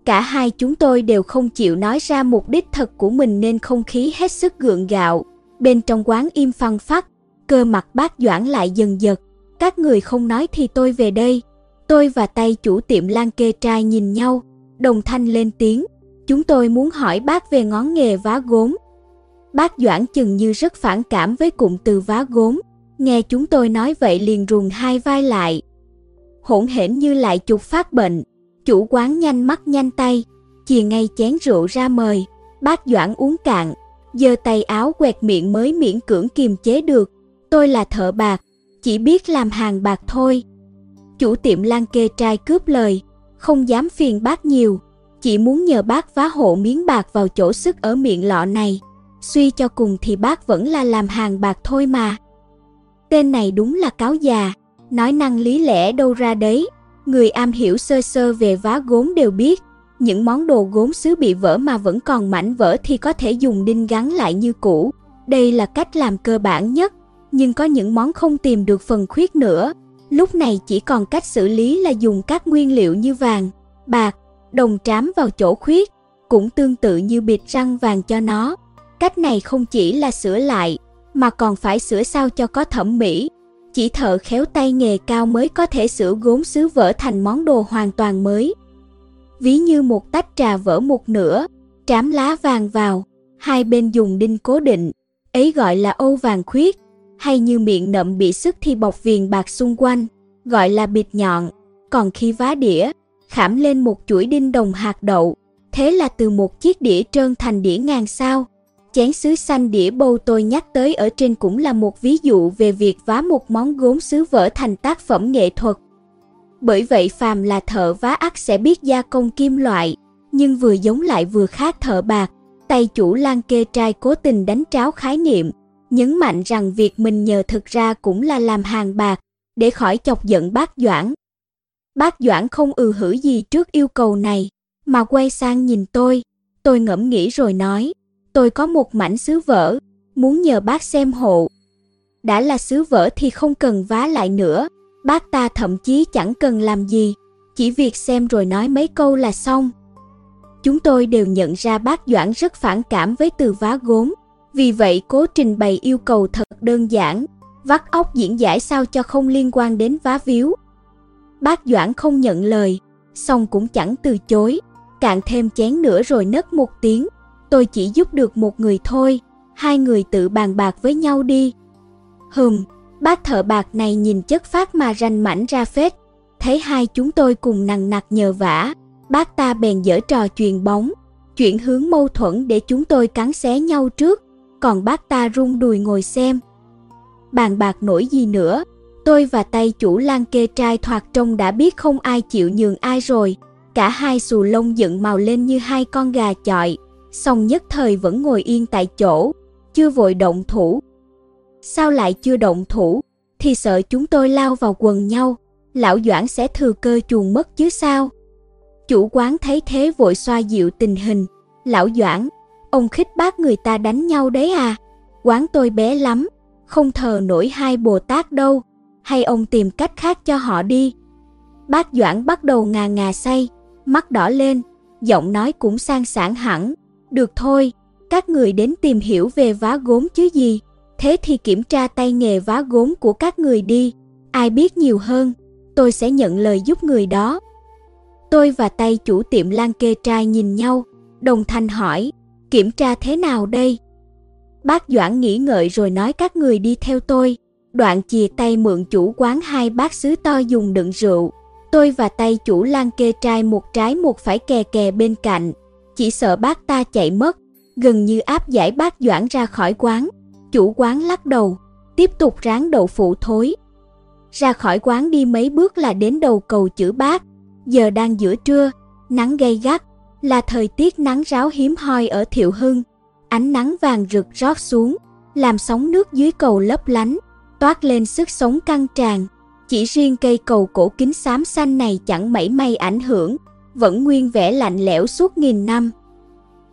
Cả hai chúng tôi đều không chịu nói ra mục đích thật của mình nên không khí hết sức gượng gạo. Bên trong quán im phăng phắc, cơ mặt bác Doãn lại dần dật. Các người không nói thì tôi về đây. Tôi và tay chủ tiệm lan kê trai nhìn nhau, đồng thanh lên tiếng. Chúng tôi muốn hỏi bác về ngón nghề vá gốm. Bác Doãn chừng như rất phản cảm với cụm từ vá gốm. Nghe chúng tôi nói vậy liền ruồng hai vai lại. Hỗn hển như lại chụp phát bệnh, Chủ quán nhanh mắt nhanh tay, chìa ngay chén rượu ra mời, bác Doãn uống cạn, giơ tay áo quẹt miệng mới miễn cưỡng kiềm chế được. Tôi là thợ bạc, chỉ biết làm hàng bạc thôi. Chủ tiệm lan kê trai cướp lời, không dám phiền bác nhiều, chỉ muốn nhờ bác vá hộ miếng bạc vào chỗ sức ở miệng lọ này. Suy cho cùng thì bác vẫn là làm hàng bạc thôi mà. Tên này đúng là cáo già, nói năng lý lẽ đâu ra đấy. Người am hiểu sơ sơ về vá gốm đều biết, những món đồ gốm sứ bị vỡ mà vẫn còn mảnh vỡ thì có thể dùng đinh gắn lại như cũ. Đây là cách làm cơ bản nhất, nhưng có những món không tìm được phần khuyết nữa. Lúc này chỉ còn cách xử lý là dùng các nguyên liệu như vàng, bạc, đồng trám vào chỗ khuyết, cũng tương tự như bịt răng vàng cho nó. Cách này không chỉ là sửa lại, mà còn phải sửa sao cho có thẩm mỹ, chỉ thợ khéo tay nghề cao mới có thể sửa gốm sứ vỡ thành món đồ hoàn toàn mới. Ví như một tách trà vỡ một nửa, trám lá vàng vào, hai bên dùng đinh cố định, ấy gọi là ô vàng khuyết hay như miệng nậm bị sức thì bọc viền bạc xung quanh, gọi là bịt nhọn. Còn khi vá đĩa, khảm lên một chuỗi đinh đồng hạt đậu, thế là từ một chiếc đĩa trơn thành đĩa ngàn sao. Chén sứ xanh đĩa bầu tôi nhắc tới ở trên cũng là một ví dụ về việc vá một món gốm sứ vỡ thành tác phẩm nghệ thuật. Bởi vậy phàm là thợ vá ắt sẽ biết gia công kim loại, nhưng vừa giống lại vừa khác thợ bạc. Tay chủ Lan Kê Trai cố tình đánh tráo khái niệm, nhấn mạnh rằng việc mình nhờ thực ra cũng là làm hàng bạc, để khỏi chọc giận bác Doãn. Bác Doãn không ừ hử gì trước yêu cầu này, mà quay sang nhìn tôi. Tôi ngẫm nghĩ rồi nói, tôi có một mảnh sứ vỡ, muốn nhờ bác xem hộ. Đã là sứ vỡ thì không cần vá lại nữa, bác ta thậm chí chẳng cần làm gì, chỉ việc xem rồi nói mấy câu là xong. Chúng tôi đều nhận ra bác Doãn rất phản cảm với từ vá gốm, vì vậy cố trình bày yêu cầu thật đơn giản, vắt óc diễn giải sao cho không liên quan đến vá víu. Bác Doãn không nhận lời, xong cũng chẳng từ chối, cạn thêm chén nữa rồi nấc một tiếng, tôi chỉ giúp được một người thôi, hai người tự bàn bạc với nhau đi. Hừm, bác thợ bạc này nhìn chất phát mà ranh mảnh ra phết, thấy hai chúng tôi cùng nằng nặc nhờ vả, bác ta bèn dở trò chuyện bóng, chuyển hướng mâu thuẫn để chúng tôi cắn xé nhau trước, còn bác ta rung đùi ngồi xem. Bàn bạc nổi gì nữa, tôi và tay chủ lan kê trai thoạt trông đã biết không ai chịu nhường ai rồi, cả hai xù lông dựng màu lên như hai con gà chọi, song nhất thời vẫn ngồi yên tại chỗ, chưa vội động thủ. Sao lại chưa động thủ, thì sợ chúng tôi lao vào quần nhau, lão Doãn sẽ thừa cơ chuồn mất chứ sao. Chủ quán thấy thế vội xoa dịu tình hình, lão Doãn, ông khích bác người ta đánh nhau đấy à, quán tôi bé lắm, không thờ nổi hai Bồ Tát đâu, hay ông tìm cách khác cho họ đi. Bác Doãn bắt đầu ngà ngà say, mắt đỏ lên, giọng nói cũng sang sảng hẳn. Được thôi, các người đến tìm hiểu về vá gốm chứ gì, thế thì kiểm tra tay nghề vá gốm của các người đi, ai biết nhiều hơn, tôi sẽ nhận lời giúp người đó. Tôi và tay chủ tiệm lan kê trai nhìn nhau, đồng thanh hỏi, kiểm tra thế nào đây? Bác Doãn nghĩ ngợi rồi nói các người đi theo tôi, đoạn chìa tay mượn chủ quán hai bát sứ to dùng đựng rượu. Tôi và tay chủ lan kê trai một trái một phải kè kè bên cạnh, chỉ sợ bác ta chạy mất, gần như áp giải bác Doãn ra khỏi quán. Chủ quán lắc đầu, tiếp tục ráng đậu phụ thối. Ra khỏi quán đi mấy bước là đến đầu cầu chữ bác, giờ đang giữa trưa, nắng gay gắt, là thời tiết nắng ráo hiếm hoi ở Thiệu Hưng. Ánh nắng vàng rực rót xuống, làm sóng nước dưới cầu lấp lánh, toát lên sức sống căng tràn. Chỉ riêng cây cầu cổ kính xám xanh này chẳng mảy may ảnh hưởng, vẫn nguyên vẻ lạnh lẽo suốt nghìn năm.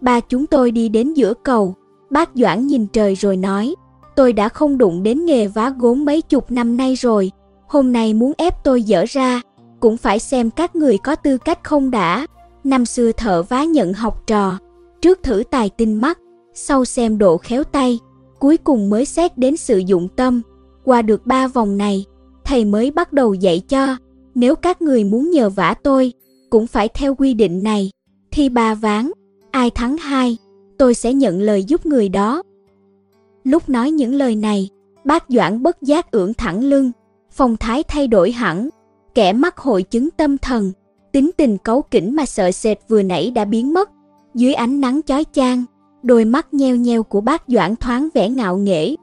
Ba chúng tôi đi đến giữa cầu, bác Doãn nhìn trời rồi nói, tôi đã không đụng đến nghề vá gốm mấy chục năm nay rồi, hôm nay muốn ép tôi dở ra, cũng phải xem các người có tư cách không đã. Năm xưa thợ vá nhận học trò, trước thử tài tinh mắt, sau xem độ khéo tay, cuối cùng mới xét đến sự dụng tâm. Qua được ba vòng này, thầy mới bắt đầu dạy cho, nếu các người muốn nhờ vả tôi, cũng phải theo quy định này. Thi ba ván, ai thắng hai, tôi sẽ nhận lời giúp người đó. Lúc nói những lời này, bác Doãn bất giác ưỡn thẳng lưng, phong thái thay đổi hẳn, kẻ mắc hội chứng tâm thần, tính tình cấu kỉnh mà sợ sệt vừa nãy đã biến mất. Dưới ánh nắng chói chang, đôi mắt nheo nheo của bác Doãn thoáng vẻ ngạo nghễ.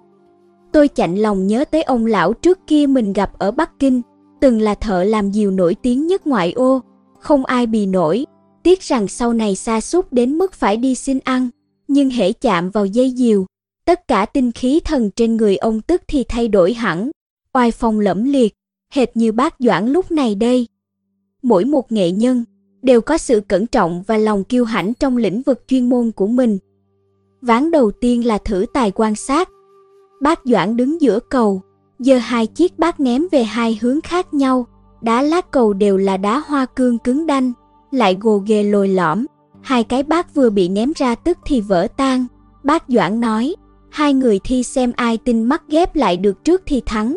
Tôi chạnh lòng nhớ tới ông lão trước kia mình gặp ở Bắc Kinh, từng là thợ làm diều nổi tiếng nhất ngoại ô, không ai bì nổi, tiếc rằng sau này xa xúc đến mức phải đi xin ăn, nhưng hễ chạm vào dây diều, tất cả tinh khí thần trên người ông tức thì thay đổi hẳn, oai phong lẫm liệt, hệt như bác Doãn lúc này đây. Mỗi một nghệ nhân đều có sự cẩn trọng và lòng kiêu hãnh trong lĩnh vực chuyên môn của mình. Ván đầu tiên là thử tài quan sát. Bác Doãn đứng giữa cầu, giơ hai chiếc bát ném về hai hướng khác nhau. Đá lát cầu đều là đá hoa cương cứng đanh, lại gồ ghề lồi lõm. Hai cái bát vừa bị ném ra tức thì vỡ tan. Bác Doãn nói, hai người thi xem ai tinh mắt ghép lại được trước thì thắng.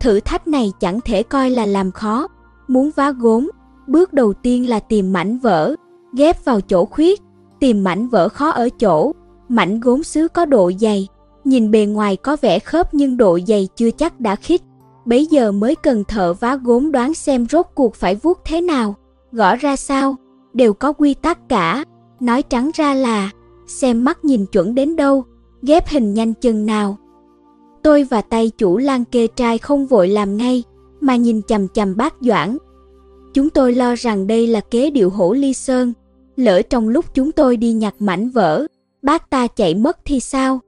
Thử thách này chẳng thể coi là làm khó. Muốn vá gốm, bước đầu tiên là tìm mảnh vỡ, ghép vào chỗ khuyết. Tìm mảnh vỡ khó ở chỗ, mảnh gốm sứ có độ dày, nhìn bề ngoài có vẻ khớp nhưng độ dày chưa chắc đã khít. Bấy giờ mới cần thợ vá gốm đoán xem rốt cuộc phải vuốt thế nào, gõ ra sao, đều có quy tắc cả. Nói trắng ra là, xem mắt nhìn chuẩn đến đâu, ghép hình nhanh chừng nào. Tôi và tay chủ lan kê trai không vội làm ngay, mà nhìn chầm chầm bác Doãn. Chúng tôi lo rằng đây là kế điệu hổ ly sơn, lỡ trong lúc chúng tôi đi nhặt mảnh vỡ, bác ta chạy mất thì sao?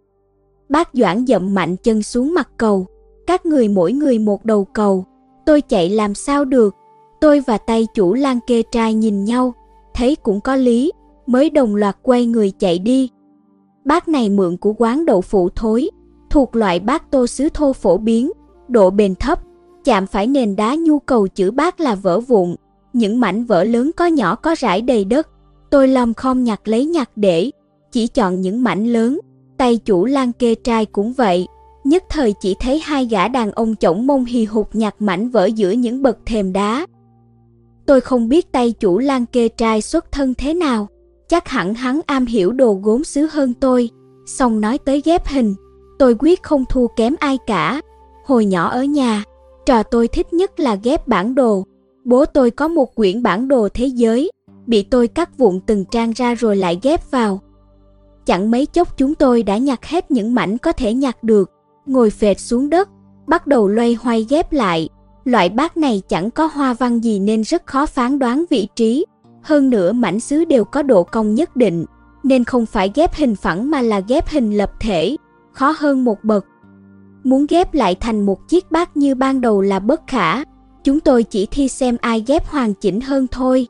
Bác Doãn dậm mạnh chân xuống mặt cầu, các người mỗi người một đầu cầu, tôi chạy làm sao được? Tôi và tay chủ lan kê trai nhìn nhau, thấy cũng có lý, mới đồng loạt quay người chạy đi. Bác này mượn của quán đậu phụ thối, thuộc loại bát tô sứ thô phổ biến, độ bền thấp, chạm phải nền đá nhu cầu chữ bát là vỡ vụn, những mảnh vỡ lớn có nhỏ có rải đầy đất. Tôi lòng không nhặt lấy nhặt để, chỉ chọn những mảnh lớn, tay chủ lan kê trai cũng vậy. Nhất thời chỉ thấy hai gã đàn ông chổng mông hì hục nhặt mảnh vỡ giữa những bậc thềm đá. Tôi không biết tay chủ lan kê trai xuất thân thế nào, chắc hẳn hắn am hiểu đồ gốm xứ hơn tôi. Xong nói tới ghép hình, tôi quyết không thua kém ai cả. Hồi nhỏ ở nhà, trò tôi thích nhất là ghép bản đồ. Bố tôi có một quyển bản đồ thế giới, bị tôi cắt vụn từng trang ra rồi lại ghép vào. Chẳng mấy chốc chúng tôi đã nhặt hết những mảnh có thể nhặt được, ngồi phệt xuống đất, bắt đầu loay hoay ghép lại. Loại bát này chẳng có hoa văn gì nên rất khó phán đoán vị trí. Hơn nữa mảnh sứ đều có độ cong nhất định, nên không phải ghép hình phẳng mà là ghép hình lập thể, khó hơn một bậc. Muốn ghép lại thành một chiếc bát như ban đầu là bất khả, chúng tôi chỉ thi xem ai ghép hoàn chỉnh hơn thôi.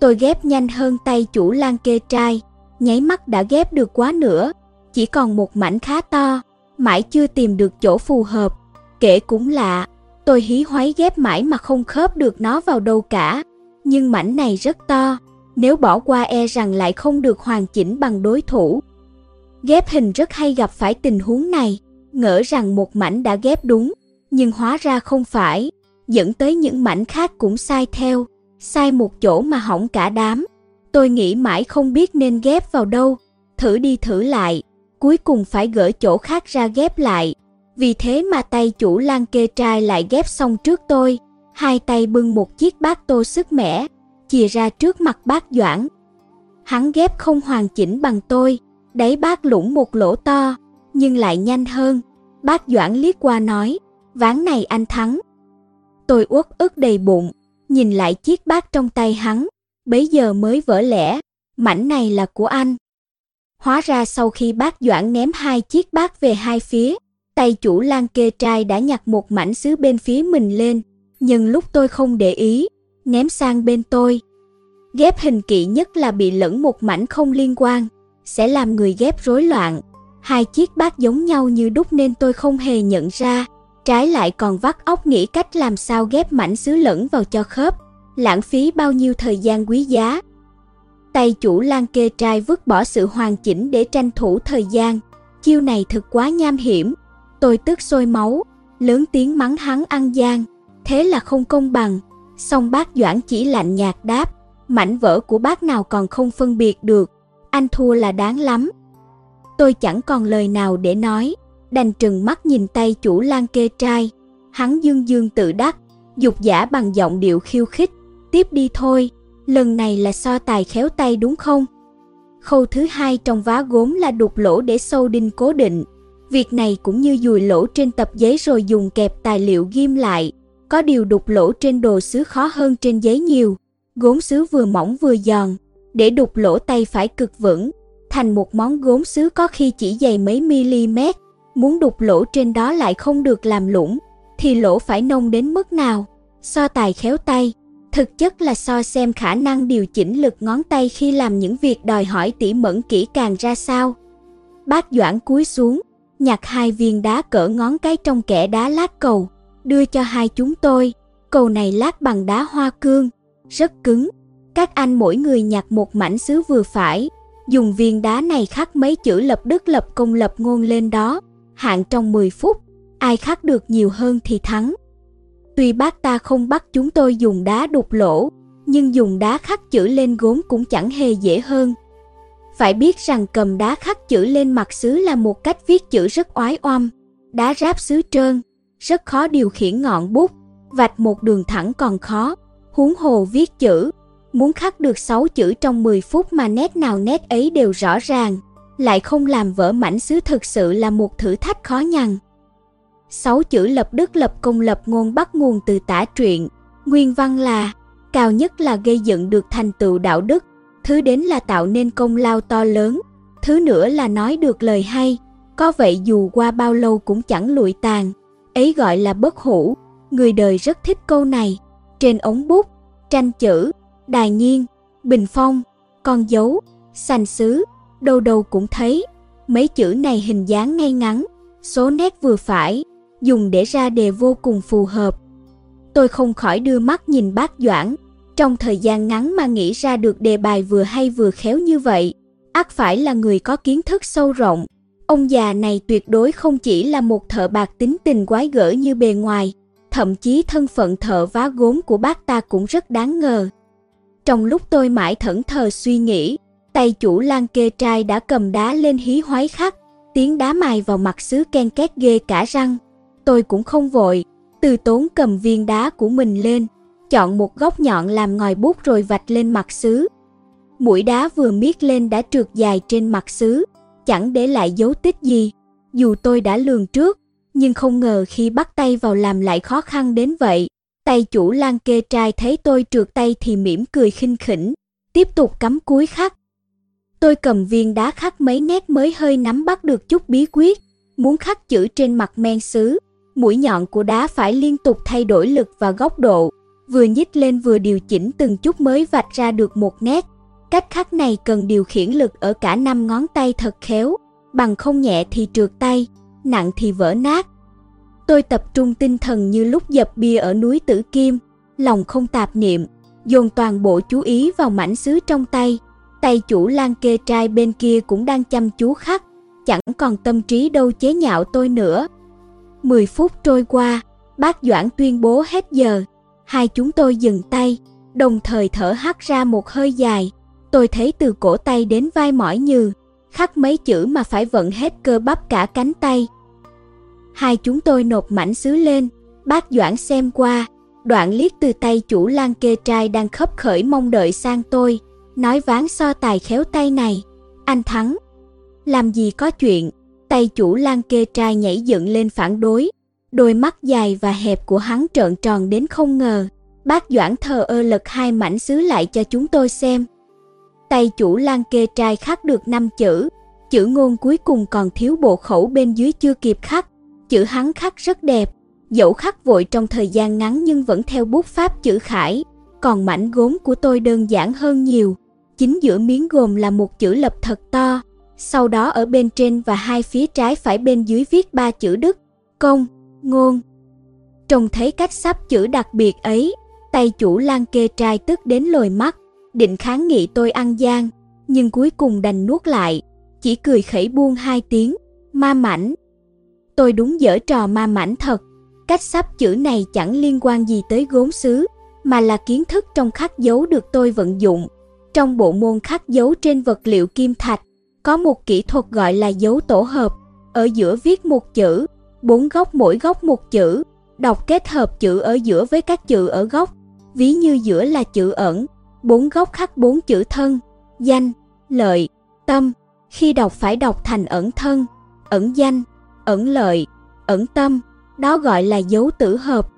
Tôi ghép nhanh hơn tay chủ lan kê trai, nháy mắt đã ghép được quá nữa, chỉ còn một mảnh khá to, mãi chưa tìm được chỗ phù hợp. Kể cũng lạ, tôi hí hoáy ghép mãi mà không khớp được nó vào đâu cả, nhưng mảnh này rất to, nếu bỏ qua e rằng lại không được hoàn chỉnh bằng đối thủ. Ghép hình rất hay gặp phải tình huống này, ngỡ rằng một mảnh đã ghép đúng, nhưng hóa ra không phải, dẫn tới những mảnh khác cũng sai theo, sai một chỗ mà hỏng cả đám. Tôi nghĩ mãi không biết nên ghép vào đâu, thử đi thử lại, cuối cùng phải gỡ chỗ khác ra ghép lại. Vì thế mà tay chủ lan kê trai lại ghép xong trước tôi, hai tay bưng một chiếc bát tô sức mẻ, chìa ra trước mặt bác Doãn. Hắn ghép không hoàn chỉnh bằng tôi, đáy bát lũng một lỗ to, nhưng lại nhanh hơn. Bác Doãn liếc qua nói, ván này anh thắng. Tôi uất ức đầy bụng, nhìn lại chiếc bát trong tay hắn, bấy giờ mới vỡ lẽ, mảnh này là của anh. Hóa ra sau khi bác Doãn ném hai chiếc bát về hai phía, tay chủ lan kê trai đã nhặt một mảnh sứ bên phía mình lên, nhưng lúc tôi không để ý, ném sang bên tôi. Ghép hình kỵ nhất là bị lẫn một mảnh không liên quan, sẽ làm người ghép rối loạn. Hai chiếc bát giống nhau như đúc nên tôi không hề nhận ra, trái lại còn vắt óc nghĩ cách làm sao ghép mảnh sứ lẫn vào cho khớp, lãng phí bao nhiêu thời gian quý giá. Tay chủ lan kê trai vứt bỏ sự hoàn chỉnh để tranh thủ thời gian, chiêu này thực quá nham hiểm. Tôi tức sôi máu, lớn tiếng mắng hắn ăn gian, thế là không công bằng. Xong bác Doãn chỉ lạnh nhạt đáp, mảnh vỡ của bác nào còn không phân biệt được, anh thua là đáng lắm. Tôi chẳng còn lời nào để nói, đành trừng mắt nhìn tay chủ lan kê trai. Hắn dương dương tự đắc, dục giả bằng giọng điệu khiêu khích, tiếp đi thôi, lần này là so tài khéo tay đúng không? Khâu thứ hai trong vá gốm là đục lỗ để sâu đinh cố định. Việc này cũng như dùi lỗ trên tập giấy rồi dùng kẹp tài liệu ghim lại. Có điều đục lỗ trên đồ sứ khó hơn trên giấy nhiều. Gốm sứ vừa mỏng vừa giòn. Để đục lỗ tay phải cực vững, thành một món gốm sứ có khi chỉ dày mấy mm. Muốn đục lỗ trên đó lại không được làm lũng, thì lỗ phải nông đến mức nào? So tài khéo tay, thực chất là so xem khả năng điều chỉnh lực ngón tay khi làm những việc đòi hỏi tỉ mẩn kỹ càng ra sao. Bác Doãn cúi xuống, nhặt hai viên đá cỡ ngón cái trong kẻ đá lát cầu, đưa cho hai chúng tôi. Cầu này lát bằng đá hoa cương, rất cứng. Các anh mỗi người nhặt một mảnh sứ vừa phải, dùng viên đá này khắc mấy chữ lập đức lập công lập ngôn lên đó, hạn trong 10 phút, ai khắc được nhiều hơn thì thắng. Tuy bác ta không bắt chúng tôi dùng đá đục lỗ, nhưng dùng đá khắc chữ lên gốm cũng chẳng hề dễ hơn. Phải biết rằng cầm đá khắc chữ lên mặt sứ là một cách viết chữ rất oái oăm. Đá ráp sứ trơn, rất khó điều khiển ngọn bút, vạch một đường thẳng còn khó, huống hồ viết chữ. Muốn khắc được 6 chữ trong 10 phút mà nét nào nét ấy đều rõ ràng, lại không làm vỡ mảnh sứ thực sự là một thử thách khó nhằn. Sáu chữ lập đức lập công lập ngôn bắt nguồn từ tả truyện, nguyên văn là cao nhất là gây dựng được thành tựu đạo đức, thứ đến là tạo nên công lao to lớn, thứ nữa là nói được lời hay, có vậy dù qua bao lâu cũng chẳng lụi tàn, ấy gọi là bất hủ, người đời rất thích câu này. Trên ống bút, tranh chữ, đài nhiên, bình phong, con dấu, sành sứ, đâu đâu cũng thấy, mấy chữ này hình dáng ngay ngắn, số nét vừa phải, dùng để ra đề vô cùng phù hợp. Tôi không khỏi đưa mắt nhìn bác Doãn, trong thời gian ngắn mà nghĩ ra được đề bài vừa hay vừa khéo như vậy, ắt phải là người có kiến thức sâu rộng. Ông già này tuyệt đối không chỉ là một thợ bạc tính tình quái gở như bề ngoài, thậm chí thân phận thợ vá gốm của bác ta cũng rất đáng ngờ. Trong lúc tôi mãi thẫn thờ suy nghĩ, tay chủ lan kê trai đã cầm đá lên hí hoái khắc, tiếng đá mài vào mặt sứ ken két ghê cả răng. Tôi cũng không vội, từ tốn cầm viên đá của mình lên, chọn một góc nhọn làm ngòi bút rồi vạch lên mặt sứ. Mũi đá vừa miết lên đã trượt dài trên mặt sứ, chẳng để lại dấu tích gì. Dù tôi đã lường trước, nhưng không ngờ khi bắt tay vào làm lại khó khăn đến vậy. Tay chủ lan kê trai thấy tôi trượt tay thì mỉm cười khinh khỉnh, tiếp tục cắm cuối khắc. Tôi cầm viên đá khắc mấy nét mới hơi nắm bắt được chút bí quyết, muốn khắc chữ trên mặt men sứ, mũi nhọn của đá phải liên tục thay đổi lực và góc độ, vừa nhích lên vừa điều chỉnh từng chút mới vạch ra được một nét. Cách khắc này cần điều khiển lực ở cả năm ngón tay thật khéo, bằng không nhẹ thì trượt tay, nặng thì vỡ nát. Tôi tập trung tinh thần như lúc dập bia ở núi Tử Kim, lòng không tạp niệm, dồn toàn bộ chú ý vào mảnh sứ trong tay. Tay chủ lan kê trai bên kia cũng đang chăm chú khắc, chẳng còn tâm trí đâu chế nhạo tôi nữa. 10 phút trôi qua, bác Doãn tuyên bố hết giờ, Hai chúng tôi dừng tay, đồng thời thở hắt ra một hơi dài. Tôi thấy từ cổ tay đến vai mỏi như, khắc mấy chữ mà phải vận hết cơ bắp cả cánh tay. Hai chúng tôi nộp mảnh sứ lên, bác Doãn xem qua, đoạn liếc từ tay chủ lan kê trai đang khấp khởi mong đợi sang tôi, nói ván so tài khéo tay này, anh thắng. Làm gì có chuyện, tay chủ lan kê trai nhảy dựng lên phản đối, Đôi mắt dài và hẹp của hắn trợn tròn đến không ngờ. Bác Doãn thờ ơ lật hai mảnh sứ lại cho chúng tôi xem. Tay chủ lan kê trai khắc được năm chữ, chữ ngôn cuối cùng còn thiếu bộ khẩu bên dưới chưa kịp khắc. Chữ hắn khắc rất đẹp, dẫu khắc vội trong thời gian ngắn nhưng vẫn theo bút pháp chữ khải. Còn mảnh gốm của tôi đơn giản hơn nhiều. Chính giữa miếng gồm là một chữ lập thật to, sau đó ở bên trên và hai phía trái phải bên dưới viết ba chữ đức, công, ngôn. Trông thấy cách sắp chữ đặc biệt ấy, tay chủ lan kê trai tức đến lồi mắt, định kháng nghị tôi ăn gian, nhưng cuối cùng đành nuốt lại, chỉ cười khẩy buông hai tiếng, ma mảnh. Tôi đúng dở trò ma mảnh thật, cách sắp chữ này chẳng liên quan gì tới gốm sứ, mà là kiến thức trong khắc dấu được tôi vận dụng. Trong bộ môn khắc dấu trên vật liệu kim thạch, có một kỹ thuật gọi là dấu tổ hợp, ở giữa viết một chữ, bốn góc mỗi góc một chữ, đọc kết hợp chữ ở giữa với các chữ ở góc, ví như giữa là chữ ẩn, bốn góc khắc bốn chữ thân, danh, lợi, tâm, khi đọc phải đọc thành ẩn thân, ẩn danh, ẩn lợi, ẩn tâm, đó gọi là dấu tử hợp.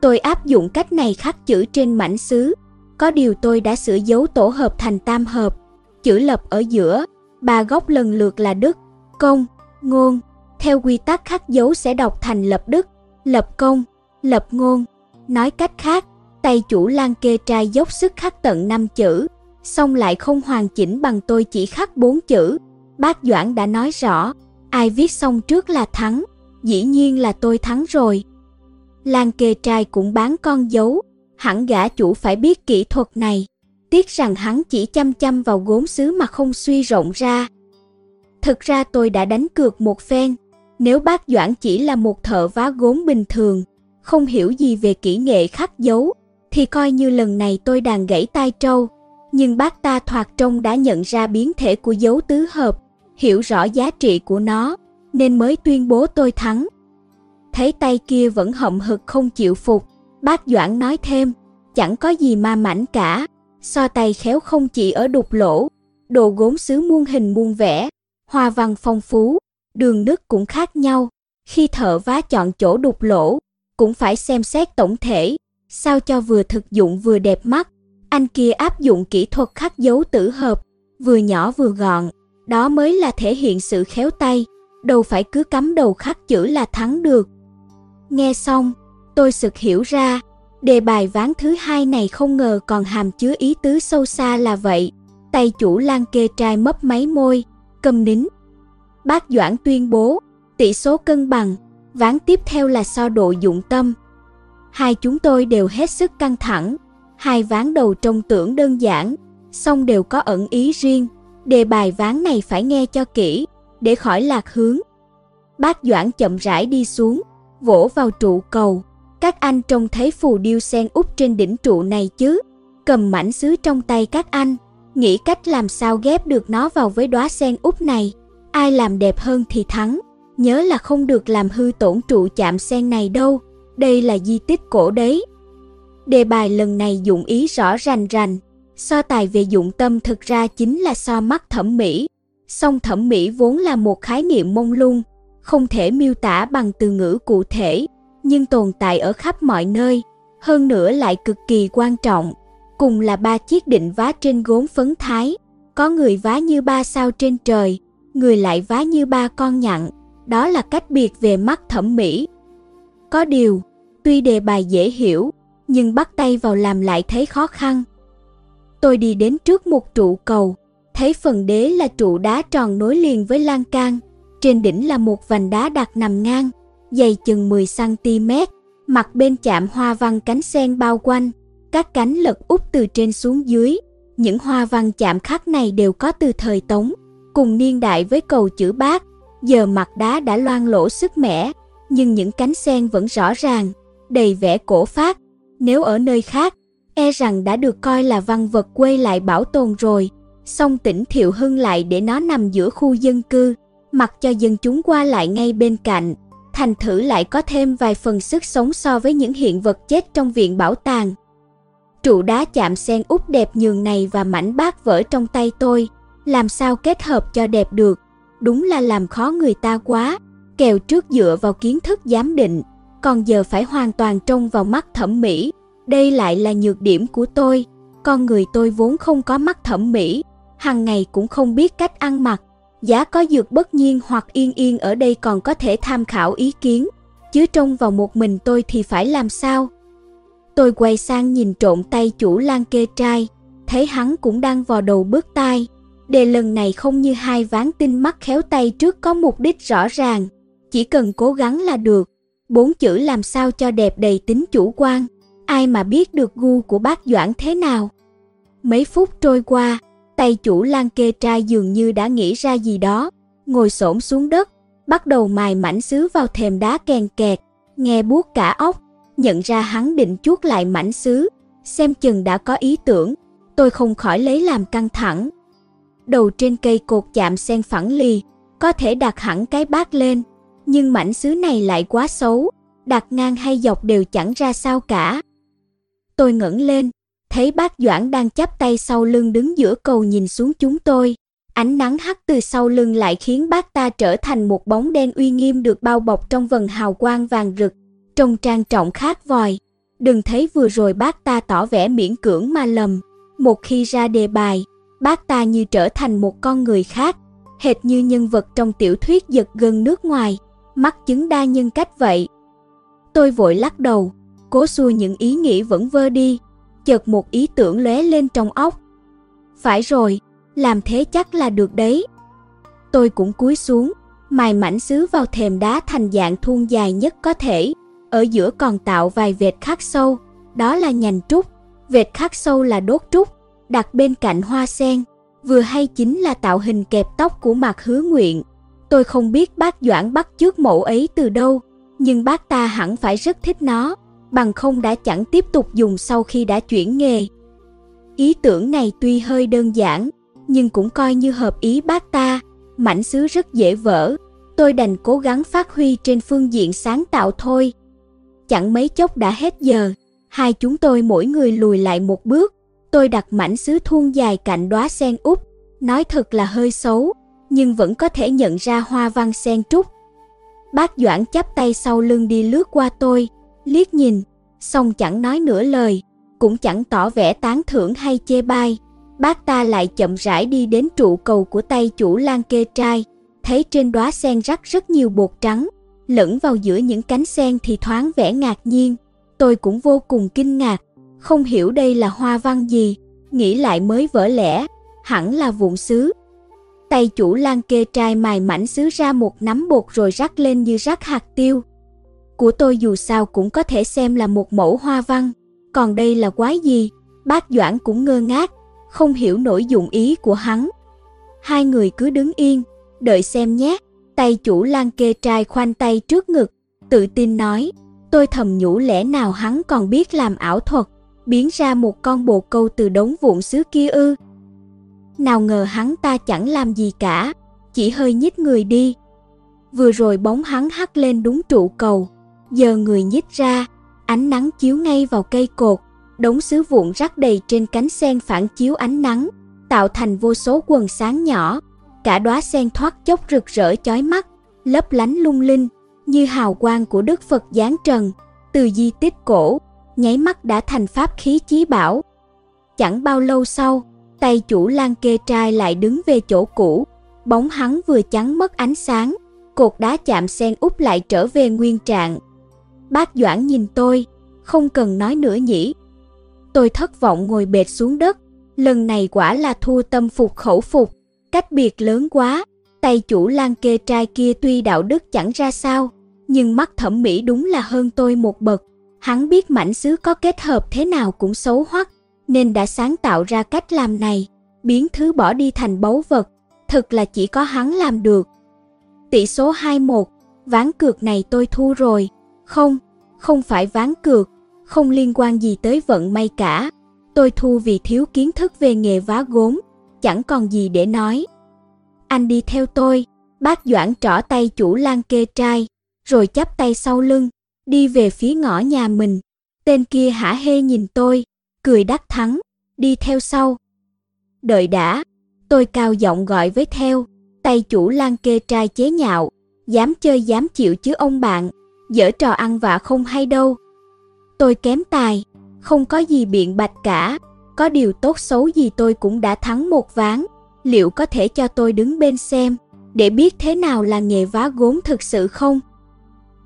Tôi áp dụng cách này khắc chữ trên mảnh sứ, có điều tôi đã sửa dấu tổ hợp thành tam hợp, chữ lập ở giữa, ba góc lần lượt là đức, công, ngôn, theo quy tắc khắc dấu sẽ đọc thành lập đức, lập công, lập ngôn. Nói cách khác, tay chủ lan kê trai dốc sức khắc tận 5 chữ, xong lại không hoàn chỉnh bằng tôi chỉ khắc 4 chữ. Bác Doãn đã nói rõ, ai viết xong trước là thắng, dĩ nhiên là tôi thắng rồi. Lan kê trai cũng bán con dấu, hẳn gã chủ phải biết kỹ thuật này. Tiếc rằng hắn chỉ chăm chăm vào gốm sứ mà không suy rộng ra. Thực ra tôi đã đánh cược một phen, nếu bác Doãn chỉ là một thợ vá gốm bình thường, không hiểu gì về kỹ nghệ khắc dấu, thì coi như lần này tôi đàn gãy tai trâu. nhưng bác ta thoạt trông đã nhận ra biến thể của dấu tứ hợp, hiểu rõ giá trị của nó, nên mới tuyên bố tôi thắng. Thấy tay kia vẫn hậm hực không chịu phục, bác Doãn nói thêm, chẳng có gì ma mảnh cả, so tay khéo không chỉ ở đục lỗ, đồ gốm xứ muôn hình muôn vẻ, hoa văn phong phú, đường nứt cũng khác nhau, khi thợ vá chọn chỗ đục lỗ, cũng phải xem xét tổng thể, sao cho vừa thực dụng vừa đẹp mắt. Anh kia áp dụng kỹ thuật khắc dấu tử hợp, vừa nhỏ vừa gọn, đó mới là thể hiện sự khéo tay, đâu phải cứ cắm đầu khắc chữ là thắng được. Nghe xong, tôi sực hiểu ra, đề bài ván thứ hai này không ngờ còn hàm chứa ý tứ sâu xa là vậy. Tay chủ lan kê trai mấp máy môi, cầm nín. Bác Doãn tuyên bố, tỷ số cân bằng, ván tiếp theo là so độ dụng tâm. Hai chúng tôi đều hết sức căng thẳng, hai ván đầu trông tưởng đơn giản, song đều có ẩn ý riêng, đề bài ván này phải nghe cho kỹ, để khỏi lạc hướng. Bác Doãn chậm rãi đi xuống, vỗ vào trụ cầu. Các anh trông thấy phù điêu sen úp trên đỉnh trụ này chứ? Cầm mảnh sứ trong tay các anh, nghĩ cách làm sao ghép được nó vào với đóa sen úp này. Ai làm đẹp hơn thì thắng. Nhớ là không được làm hư tổn trụ chạm sen này đâu. Đây là di tích cổ đấy. Đề bài lần này dụng ý rõ rành rành. So tài về dụng tâm thực ra chính là so mắt thẩm mỹ. Song thẩm mỹ vốn là một khái niệm mông lung, không thể miêu tả bằng từ ngữ cụ thể, nhưng tồn tại ở khắp mọi nơi, hơn nữa lại cực kỳ quan trọng. Cùng là ba chiếc định vá trên gốm phấn thái, có người vá như ba sao trên trời, người lại vá như ba con nhặn, đó là cách biệt về mắt thẩm mỹ. Có điều, tuy đề bài dễ hiểu, nhưng bắt tay vào làm lại thấy khó khăn. Tôi đi đến trước một trụ cầu, thấy phần đế là trụ đá tròn nối liền với lan can, trên đỉnh là một vành đá đặt nằm ngang, dày chừng 10cm, mặt bên chạm hoa văn cánh sen bao quanh, các cánh lật úp từ trên xuống dưới. Những hoa văn chạm khắc này đều có từ thời Tống, cùng niên đại với cầu chữ bát. Giờ mặt đá đã loang lỗ sức mẻ, nhưng những cánh sen vẫn rõ ràng, đầy vẻ cổ phát. Nếu ở nơi khác, e rằng đã được coi là văn vật quê lại bảo tồn rồi. Song tỉnh Thiệu Hưng lại để nó nằm giữa khu dân cư, mặc cho dân chúng qua lại ngay bên cạnh, thành thử lại có thêm vài phần sức sống so với những hiện vật chết trong viện bảo tàng. Trụ đá chạm sen úp đẹp nhường này và mảnh bát vỡ trong tay tôi, làm sao kết hợp cho đẹp được, đúng là làm khó người ta quá, kèo trước dựa vào kiến thức giám định, còn giờ phải hoàn toàn trông vào mắt thẩm mỹ, đây lại là nhược điểm của tôi, con người tôi vốn không có mắt thẩm mỹ, hàng ngày cũng không biết cách ăn mặc, Giá có dược bất nhiên hoặc yên yên ở đây còn có thể tham khảo ý kiến, chứ trông vào một mình tôi thì phải làm sao? Tôi quay sang nhìn trộm tay chủ lan kê trai, thấy hắn cũng đang vò đầu bước tai. Đề lần này không như hai ván tinh mắt khéo tay trước có mục đích rõ ràng, chỉ cần cố gắng là được. Bốn chữ làm sao cho đẹp đầy tính chủ quan, ai mà biết được gu của bác Doãn thế nào. Mấy phút trôi qua, Tay chủ lan kê trai dường như đã nghĩ ra gì đó, ngồi xổm xuống đất, bắt đầu mài mảnh sứ vào thềm đá kèn kẹt, nghe buốt cả óc, nhận ra hắn định chuốt lại mảnh sứ, xem chừng đã có ý tưởng, tôi không khỏi lấy làm căng thẳng. Đầu trên cây cột chạm sen phẳng lì, có thể đặt hẳn cái bát lên, nhưng mảnh sứ này lại quá xấu, đặt ngang hay dọc đều chẳng ra sao cả. Tôi ngẩng lên, thấy bác Doãn đang chắp tay sau lưng đứng giữa cầu nhìn xuống chúng tôi. Ánh nắng hắt từ sau lưng lại khiến bác ta trở thành một bóng đen uy nghiêm được bao bọc trong vần hào quang vàng rực, trông trang trọng khác vòi. Đừng thấy vừa rồi bác ta tỏ vẻ miễn cưỡng mà lầm. Một khi ra đề bài, bác ta như trở thành một con người khác, hệt như nhân vật trong tiểu thuyết giật gần nước ngoài, mắt chứng đa nhân cách vậy. Tôi vội lắc đầu, cố xua những ý nghĩ vẫn vơ đi, chợt một ý tưởng lóe lên trong óc. Phải rồi, làm thế chắc là được đấy. Tôi cũng cúi xuống, mài mảnh sứ vào thềm đá thành dạng thuôn dài nhất có thể, ở giữa còn tạo vài vệt khắc sâu, đó là nhành trúc, vệt khắc sâu là đốt trúc, đặt bên cạnh hoa sen, vừa hay chính là tạo hình kẹp tóc của mặt hứa nguyện. Tôi không biết bác Doãn bắt trước mẫu ấy từ đâu, nhưng bác ta hẳn phải rất thích nó bằng không đã chẳng tiếp tục dùng sau khi đã chuyển nghề. Ý tưởng này tuy hơi đơn giản, nhưng cũng coi như hợp ý bác ta, mảnh sứ rất dễ vỡ, tôi đành cố gắng phát huy trên phương diện sáng tạo thôi. Chẳng mấy chốc đã hết giờ, hai chúng tôi mỗi người lùi lại một bước, tôi đặt mảnh sứ thuôn dài cạnh đóa sen úp, nói thật là hơi xấu, nhưng vẫn có thể nhận ra hoa văn sen trúc. Bác Doãn chắp tay sau lưng đi lướt qua tôi, liếc nhìn, xong chẳng nói nửa lời, cũng chẳng tỏ vẻ tán thưởng hay chê bai. Bác ta lại chậm rãi đi đến trụ cầu của tay chủ lan kê trai, thấy trên đóa sen rắc rất nhiều bột trắng, lẫn vào giữa những cánh sen thì thoáng vẻ ngạc nhiên. Tôi cũng vô cùng kinh ngạc, không hiểu đây là hoa văn gì, nghĩ lại mới vỡ lẽ, hẳn là vụn sứ. Tay chủ lan kê trai mài mảnh sứ ra một nắm bột rồi rắc lên như rắc hạt tiêu. Của tôi dù sao cũng có thể xem là một mẫu hoa văn, còn đây là quái gì? Bác Doãn cũng ngơ ngác, không hiểu nổi dụng ý của hắn. Hai người cứ đứng yên, đợi xem nhé. Tay chủ lan kê trai khoanh tay trước ngực, tự tin nói, tôi thầm nhủ lẽ nào hắn còn biết làm ảo thuật, biến ra một con bồ câu từ đống vụn xứ kia ư. Nào ngờ hắn ta chẳng làm gì cả, chỉ hơi nhích người đi. Vừa rồi bóng hắn hắt lên đúng trụ cầu, giờ người nhích ra, ánh nắng chiếu ngay vào cây cột, đống sứ vụn rắc đầy trên cánh sen phản chiếu ánh nắng, tạo thành vô số quần sáng nhỏ. Cả đóa sen thoát chốc rực rỡ chói mắt, lấp lánh lung linh, như hào quang của Đức Phật giáng trần, từ di tích cổ, nháy mắt đã thành pháp khí chí bảo. Chẳng bao lâu sau, tay chủ lan kê trai lại đứng về chỗ cũ, bóng hắn vừa chắn mất ánh sáng, cột đá chạm sen úp lại trở về nguyên trạng. Bác Doãn nhìn tôi, không cần nói nữa nhỉ. Tôi thất vọng ngồi bệt xuống đất, lần này quả là thua tâm phục khẩu phục, cách biệt lớn quá. Tay chủ lan kê trai kia tuy đạo đức chẳng ra sao, nhưng mắt thẩm mỹ đúng là hơn tôi một bậc. Hắn biết mảnh sứ có kết hợp thế nào cũng xấu hoắc, nên đã sáng tạo ra cách làm này, biến thứ bỏ đi thành báu vật, thực là chỉ có hắn làm được. Tỷ số 2-1, ván cược này tôi thua rồi. Không, không phải ván cược, không liên quan gì tới vận may cả. Tôi thu vì thiếu kiến thức về nghề vá gốm, chẳng còn gì để nói. Anh đi theo tôi, bác Doãn trỏ tay chủ lan kê trai, rồi chắp tay sau lưng, đi về phía ngõ nhà mình. Tên kia hả hê nhìn tôi, cười đắc thắng, đi theo sau. Đợi đã, tôi cao giọng gọi với theo, tay chủ lan kê trai chế nhạo, dám chơi dám chịu chứ ông bạn dở trò ăn vạ không hay đâu. Tôi kém tài, không có gì biện bạch cả, có điều tốt xấu gì tôi cũng đã thắng một ván, liệu có thể cho tôi đứng bên xem, để biết thế nào là nghề vá gốm thực sự không?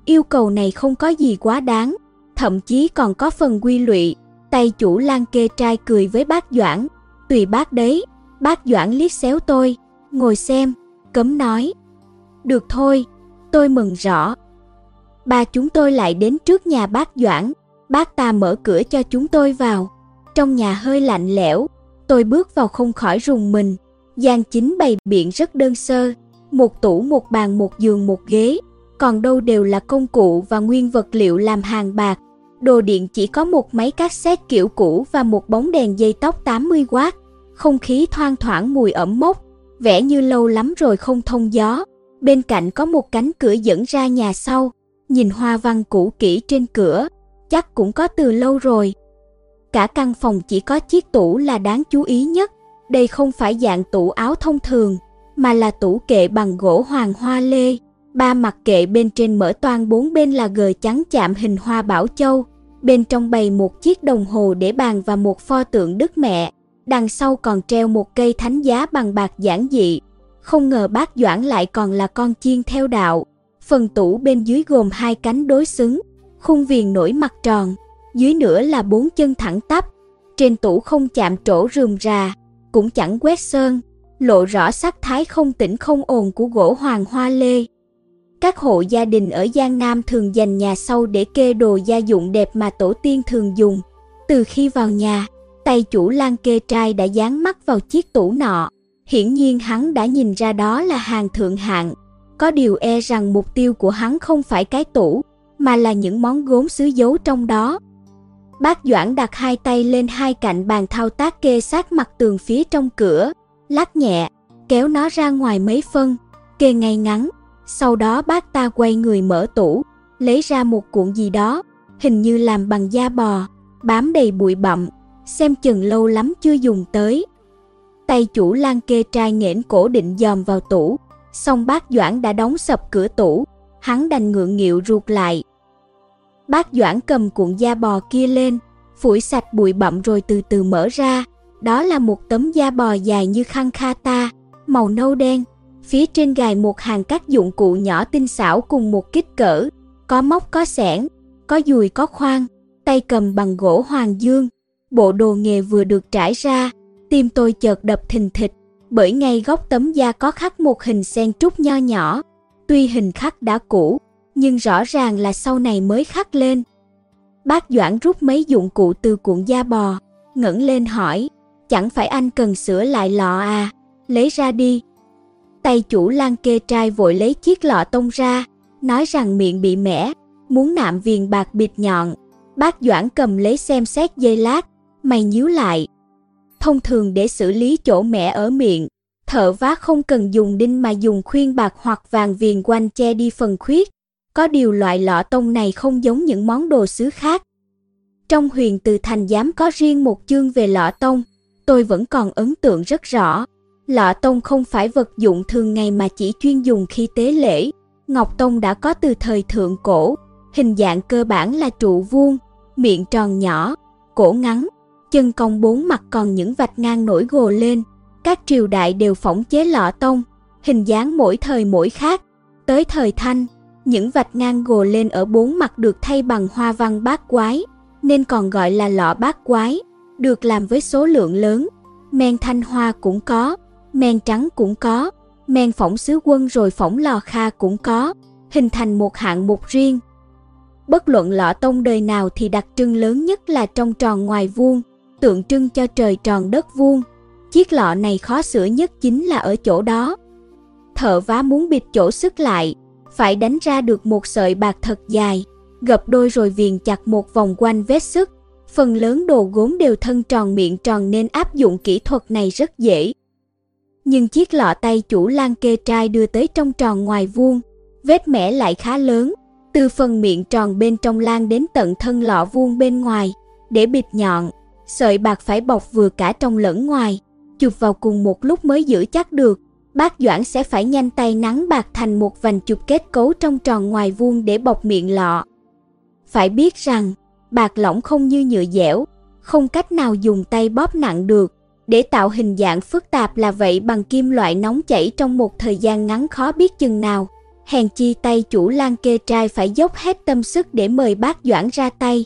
Yêu cầu này không có gì quá đáng, thậm chí còn có phần quy lụy. Tay chủ lan kê trai cười với bác Doãn, tùy bác đấy, bác Doãn liếc xéo tôi, ngồi xem, cấm nói. Được thôi, tôi mừng rõ, ba chúng tôi lại đến trước nhà bác Doãn, bác ta mở cửa cho chúng tôi vào. Trong nhà hơi lạnh lẽo, tôi bước vào không khỏi rùng mình. Gian chính bày biện rất đơn sơ, một tủ một bàn một giường một ghế, còn đâu đều là công cụ và nguyên vật liệu làm hàng bạc. Đồ điện chỉ có một máy cassette kiểu cũ và một bóng đèn dây tóc 80W. Không khí thoang thoảng mùi ẩm mốc, vẻ như lâu lắm rồi không thông gió. Bên cạnh có một cánh cửa dẫn ra nhà sau, nhìn hoa văn cũ kỹ trên cửa, chắc cũng có từ lâu rồi. Cả căn phòng chỉ có chiếc tủ là đáng chú ý nhất. Đây không phải dạng tủ áo thông thường, mà là tủ kệ bằng gỗ hoàng hoa lê. Ba mặt kệ bên trên mở toan bốn bên là gờ trắng chạm hình hoa bảo châu. Bên trong bày một chiếc đồng hồ để bàn và một pho tượng Đức Mẹ. Đằng sau còn treo một cây thánh giá bằng bạc giản dị. Không ngờ bác Doãn lại còn là con chiên theo đạo. Phần tủ bên dưới gồm hai cánh đối xứng, khung viền nổi mặt tròn, dưới nữa là bốn chân thẳng tắp. Trên tủ không chạm trổ rườm rà, cũng chẳng quét sơn, lộ rõ sắc thái không tĩnh không ồn của gỗ hoàng hoa lê. Các hộ gia đình ở Giang Nam thường dành nhà sau để kê đồ gia dụng đẹp mà tổ tiên thường dùng. Từ khi vào nhà, tay chủ lan kê trai đã dán mắt vào chiếc tủ nọ. Hiển nhiên hắn đã nhìn ra đó là hàng thượng hạng, có điều e rằng mục tiêu của hắn không phải cái tủ, mà là những món gốm sứ giấu trong đó. Bác Doãn đặt hai tay lên hai cạnh bàn thao tác kê sát mặt tường phía trong cửa, lắc nhẹ, kéo nó ra ngoài mấy phân, kê ngay ngắn. Sau đó bác ta quay người mở tủ, lấy ra một cuộn gì đó, hình như làm bằng da bò, bám đầy bụi bặm, xem chừng lâu lắm chưa dùng tới. Tay chủ lan kê trai nghển cổ định dòm vào tủ, xong bác Doãn đã đóng sập cửa tủ, hắn đành ngượng nghịu ruột lại. Bác Doãn cầm cuộn da bò kia lên, phủi sạch bụi bặm rồi từ từ mở ra. Đó là một tấm da bò dài như khăn kata, màu nâu đen. Phía trên gài một hàng các dụng cụ nhỏ tinh xảo cùng một kích cỡ, có móc có sẻn, có dùi có khoan, tay cầm bằng gỗ hoàng dương. Bộ đồ nghề vừa được trải ra, tim tôi chợt đập thình thịch, bởi ngay góc tấm da có khắc một hình sen trúc nho nhỏ. Tuy hình khắc đã cũ, nhưng rõ ràng là sau này mới khắc lên. Bác Doãn rút mấy dụng cụ từ cuộn da bò, ngẩng lên hỏi, chẳng phải anh cần sửa lại lọ à, lấy ra đi. Tay chủ lan kê trai vội lấy chiếc lọ tông ra, nói rằng miệng bị mẻ, muốn nạm viền bạc bịt nhọn. Bác Doãn cầm lấy xem xét dây lát, mày nhíu lại. Thông thường để xử lý chỗ mẻ ở miệng, thợ vá không cần dùng đinh mà dùng khuyên bạc hoặc vàng viền quanh che đi phần khuyết, có điều loại lọ tông này không giống những món đồ sứ khác. Trong huyền từ thành giám có riêng một chương về lọ tông, tôi vẫn còn ấn tượng rất rõ. Lọ tông không phải vật dụng thường ngày mà chỉ chuyên dùng khi tế lễ. Ngọc tông đã có từ thời thượng cổ, hình dạng cơ bản là trụ vuông, miệng tròn nhỏ, cổ ngắn, chân công bốn mặt còn những vạch ngang nổi gồ lên. Các triều đại đều phỏng chế lọ tông, hình dáng mỗi thời mỗi khác. Tới thời Thanh, những vạch ngang gồ lên ở bốn mặt được thay bằng hoa văn bát quái, nên còn gọi là lọ bát quái, được làm với số lượng lớn. Men thanh hoa cũng có, men trắng cũng có, men phỏng sứ quân rồi phỏng lò kha cũng có, hình thành một hạng mục riêng. Bất luận lọ tông đời nào thì đặc trưng lớn nhất là trong tròn ngoài vuông, tượng trưng cho trời tròn đất vuông. Chiếc lọ này khó sửa nhất chính là ở chỗ đó. Thợ vá muốn bịt chỗ sức lại, phải đánh ra được một sợi bạc thật dài, gập đôi rồi viền chặt một vòng quanh vết sức. Phần lớn đồ gốm đều thân tròn miệng tròn nên áp dụng kỹ thuật này rất dễ. Nhưng chiếc lọ tay chủ lan kê trai đưa tới trong tròn ngoài vuông, vết mẻ lại khá lớn, từ phần miệng tròn bên trong lan đến tận thân lọ vuông bên ngoài. Để bịt nhọn, sợi bạc phải bọc vừa cả trong lẫn ngoài, chụp vào cùng một lúc mới giữ chắc được. Bác Doãn sẽ phải nhanh tay nắng bạc thành một vành chụp kết cấu trong tròn ngoài vuông để bọc miệng lọ. Phải biết rằng, bạc lỏng không như nhựa dẻo, không cách nào dùng tay bóp nặng được. Để tạo hình dạng phức tạp là vậy bằng kim loại nóng chảy trong một thời gian ngắn khó biết chừng nào. Hèn chi tay chủ lan kê trai phải dốc hết tâm sức để mời bác Doãn ra tay.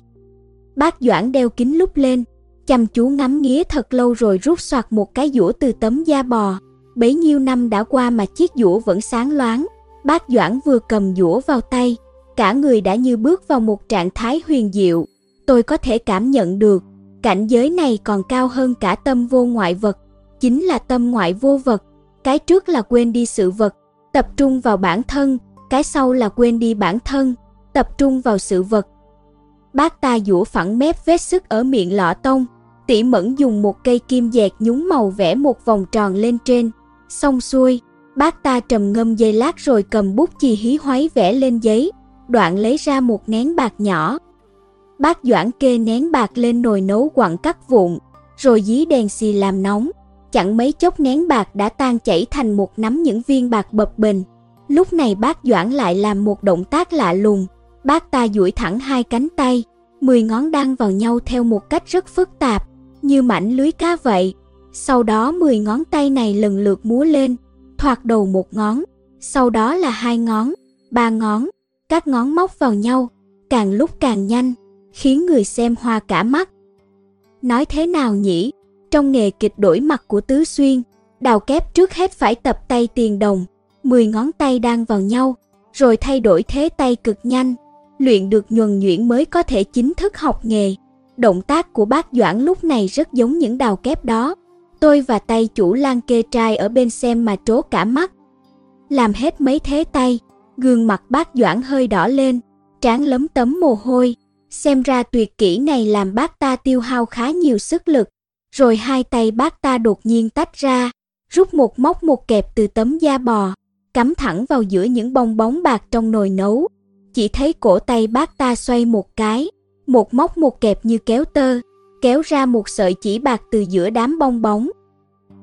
Bác Doãn đeo kính lúc lên, chăm chú ngắm nghía thật lâu rồi rút soạt một cái dũa từ tấm da bò. Bấy nhiêu năm đã qua mà chiếc dũa vẫn sáng loáng. Bác Doãn vừa cầm dũa vào tay, cả người đã như bước vào một trạng thái huyền diệu. Tôi có thể cảm nhận được, cảnh giới này còn cao hơn cả tâm vô ngoại vật, chính là tâm ngoại vô vật. Cái trước là quên đi sự vật, tập trung vào bản thân, cái sau là quên đi bản thân, tập trung vào sự vật. Bác ta dũa phẳng mép vết sức ở miệng lọ tông, tỉ mẫn dùng một cây kim dẹt nhúng màu vẽ một vòng tròn lên trên, Xong xuôi, bác ta trầm ngâm giây lát rồi cầm bút chì hí hoáy vẽ lên giấy, đoạn lấy ra một nén bạc nhỏ. Bác Doãn kê nén bạc lên nồi nấu quặng cắt vụn, rồi dí đèn xì làm nóng. Chẳng mấy chốc nén bạc đã tan chảy thành một nắm những viên bạc bập bình. Lúc này bác Doãn lại làm một động tác lạ lùng. Bác ta duỗi thẳng hai cánh tay, mười ngón đan vào nhau theo một cách rất phức tạp, như mảnh lưới cá vậy. Sau đó 10 ngón tay này lần lượt múa lên, thoạt đầu một ngón, sau đó là hai ngón, ba ngón, các ngón móc vào nhau, càng lúc càng nhanh, khiến người xem hoa cả mắt. Nói thế nào nhỉ? Trong nghề kịch đổi mặt của Tứ Xuyên, đào kép trước hết phải tập tay tiền đồng, 10 ngón tay đang vào nhau, rồi thay đổi thế tay cực nhanh, luyện được nhuần nhuyễn mới có thể chính thức học nghề. Động tác của bác Doãn lúc này rất giống những đào kép đó. Tôi và tay chủ lan kê trai ở bên xem mà trố cả mắt. Làm hết mấy thế tay, gương mặt bác Doãn hơi đỏ lên, trán lấm tấm mồ hôi. Xem ra tuyệt kỹ này làm bác ta tiêu hao khá nhiều sức lực. Rồi hai tay bác ta đột nhiên tách ra, rút một móc một kẹp từ tấm da bò, cắm thẳng vào giữa những bong bóng bạc trong nồi nấu. Chỉ thấy cổ tay bác ta xoay một cái, một móc một kẹp như kéo tơ, kéo ra một sợi chỉ bạc từ giữa đám bong bóng.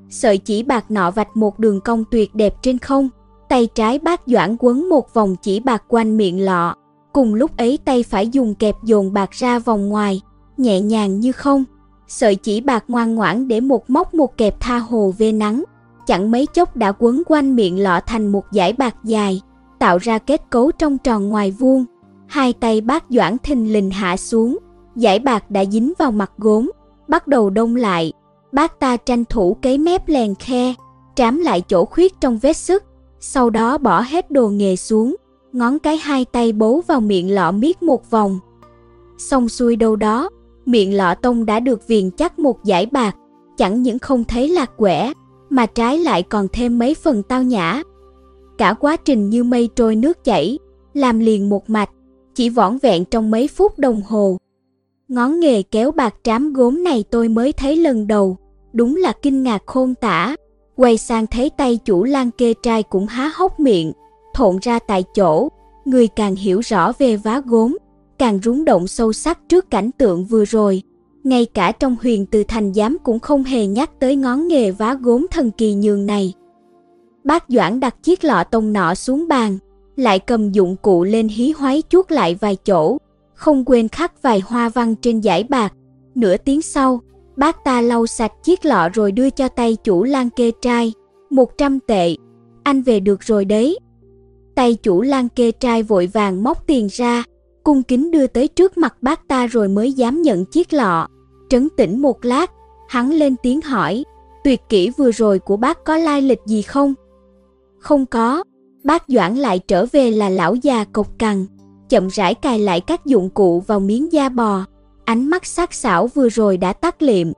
Sợi chỉ bạc nọ vạch một đường cong tuyệt đẹp trên không, tay trái bác Doãn quấn một vòng chỉ bạc quanh miệng lọ, cùng lúc ấy tay phải dùng kẹp dồn bạc ra vòng ngoài, nhẹ nhàng như không. Sợi chỉ bạc ngoan ngoãn để một móc một kẹp tha hồ về nắng, chẳng mấy chốc đã quấn quanh miệng lọ thành một dải bạc dài, tạo ra kết cấu trong tròn ngoài vuông. Hai tay bác Doãn thình lình hạ xuống, giải bạc đã dính vào mặt gốm, bắt đầu đông lại. Bác ta tranh thủ cấy mép lèn khe, trám lại chỗ khuyết trong vết sức, sau đó bỏ hết đồ nghề xuống, ngón cái hai tay bấu vào miệng lọ miết một vòng. Xong xuôi đâu đó, miệng lọ tông đã được viền chắc một giải bạc, chẳng những không thấy lạc quẻ, mà trái lại còn thêm mấy phần tao nhã. Cả quá trình như mây trôi nước chảy, làm liền một mạch, chỉ vỏn vẹn trong mấy phút đồng hồ. Ngón nghề kéo bạc trám gốm này tôi mới thấy lần đầu, đúng là kinh ngạc khôn tả. Quay sang thấy tay chủ lan kê trai cũng há hốc miệng, thộn ra tại chỗ, người càng hiểu rõ về vá gốm, càng rúng động sâu sắc trước cảnh tượng vừa rồi. Ngay cả trong huyền từ thành giám cũng không hề nhắc tới ngón nghề vá gốm thần kỳ nhường này. Bác Doãn đặt chiếc lọ tông nọ xuống bàn, lại cầm dụng cụ lên hí hoáy chuốt lại vài chỗ, không quên khắc vài hoa văn trên giải bạc. Nửa tiếng sau, bác ta lau sạch chiếc lọ rồi đưa cho tay chủ lan kê trai, một trăm tệ. Anh về được rồi đấy. Tay chủ lan kê trai vội vàng móc tiền ra, cung kính đưa tới trước mặt bác ta rồi mới dám nhận chiếc lọ. Trấn tĩnh một lát, hắn lên tiếng hỏi, tuyệt kỹ vừa rồi của bác có lai lịch gì không? Không có, bác Doãn lại trở về là lão già cộc cằn, chậm rãi cài lại các dụng cụ vào miếng da bò, ánh mắt sắc sảo vừa rồi đã tắt liệm.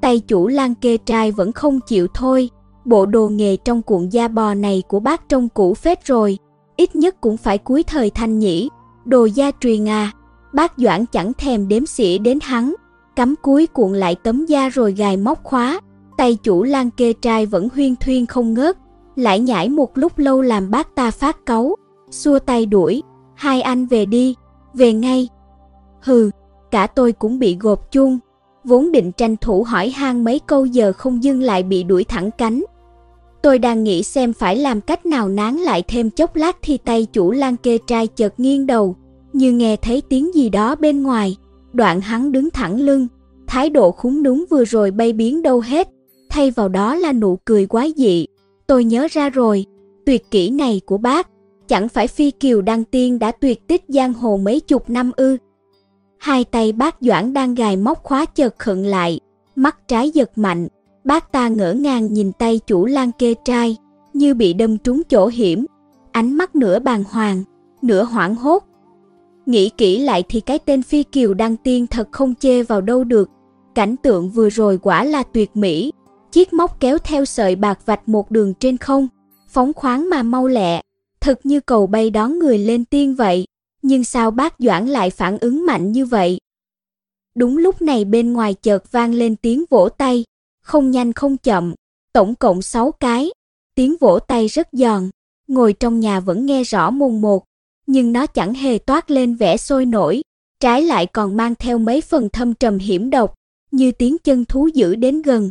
Tay chủ lan kê trai vẫn không chịu thôi, bộ đồ nghề trong cuộn da bò này của bác trông cũ phết rồi, ít nhất cũng phải cuối thời thanh nhĩ. đồ da truyền à, bác Doãn chẳng thèm đếm xỉa đến hắn, cắm cuối cuộn lại tấm da rồi gài móc khóa, tay chủ lan kê trai vẫn huyên thuyên không ngớt, lại nhảy một lúc lâu làm bác ta phát cáu, xua tay đuổi, hai anh về đi, về ngay. Hừ, cả tôi cũng bị gộp chung, vốn định tranh thủ hỏi han mấy câu giờ không dưng lại bị đuổi thẳng cánh. Tôi đang nghĩ xem phải làm cách nào nán lại thêm chốc lát thì tay chủ lan kê trai chợt nghiêng đầu, như nghe thấy tiếng gì đó bên ngoài, đoạn hắn đứng thẳng lưng, thái độ khúng đúng vừa rồi bay biến đâu hết, thay vào đó là nụ cười quái dị. Tôi nhớ ra rồi, tuyệt kỹ này của bác, chẳng phải phi kiều đăng tiên đã tuyệt tích giang hồ mấy chục năm ư. Hai tay bác Doãn đang gài móc khóa chợt khựng lại, mắt trái giật mạnh, bác ta ngỡ ngàng nhìn tay chủ lan kê trai, như bị đâm trúng chỗ hiểm, ánh mắt nửa bàng hoàng, nửa hoảng hốt. Nghĩ kỹ lại thì cái tên phi kiều đăng tiên thật không chê vào đâu được, cảnh tượng vừa rồi quả là tuyệt mỹ, chiếc móc kéo theo sợi bạc vạch một đường trên không, phóng khoáng mà mau lẹ, thật như cầu bay đón người lên tiên vậy. Nhưng sao bác Doãn lại phản ứng mạnh như vậy? Đúng lúc này bên ngoài chợt vang lên tiếng vỗ tay, không nhanh không chậm, tổng cộng 6 cái. Tiếng vỗ tay rất giòn, ngồi trong nhà vẫn nghe rõ mồn một, nhưng nó chẳng hề toát lên vẻ sôi nổi, trái lại còn mang theo mấy phần thâm trầm hiểm độc, như tiếng chân thú dữ đến gần,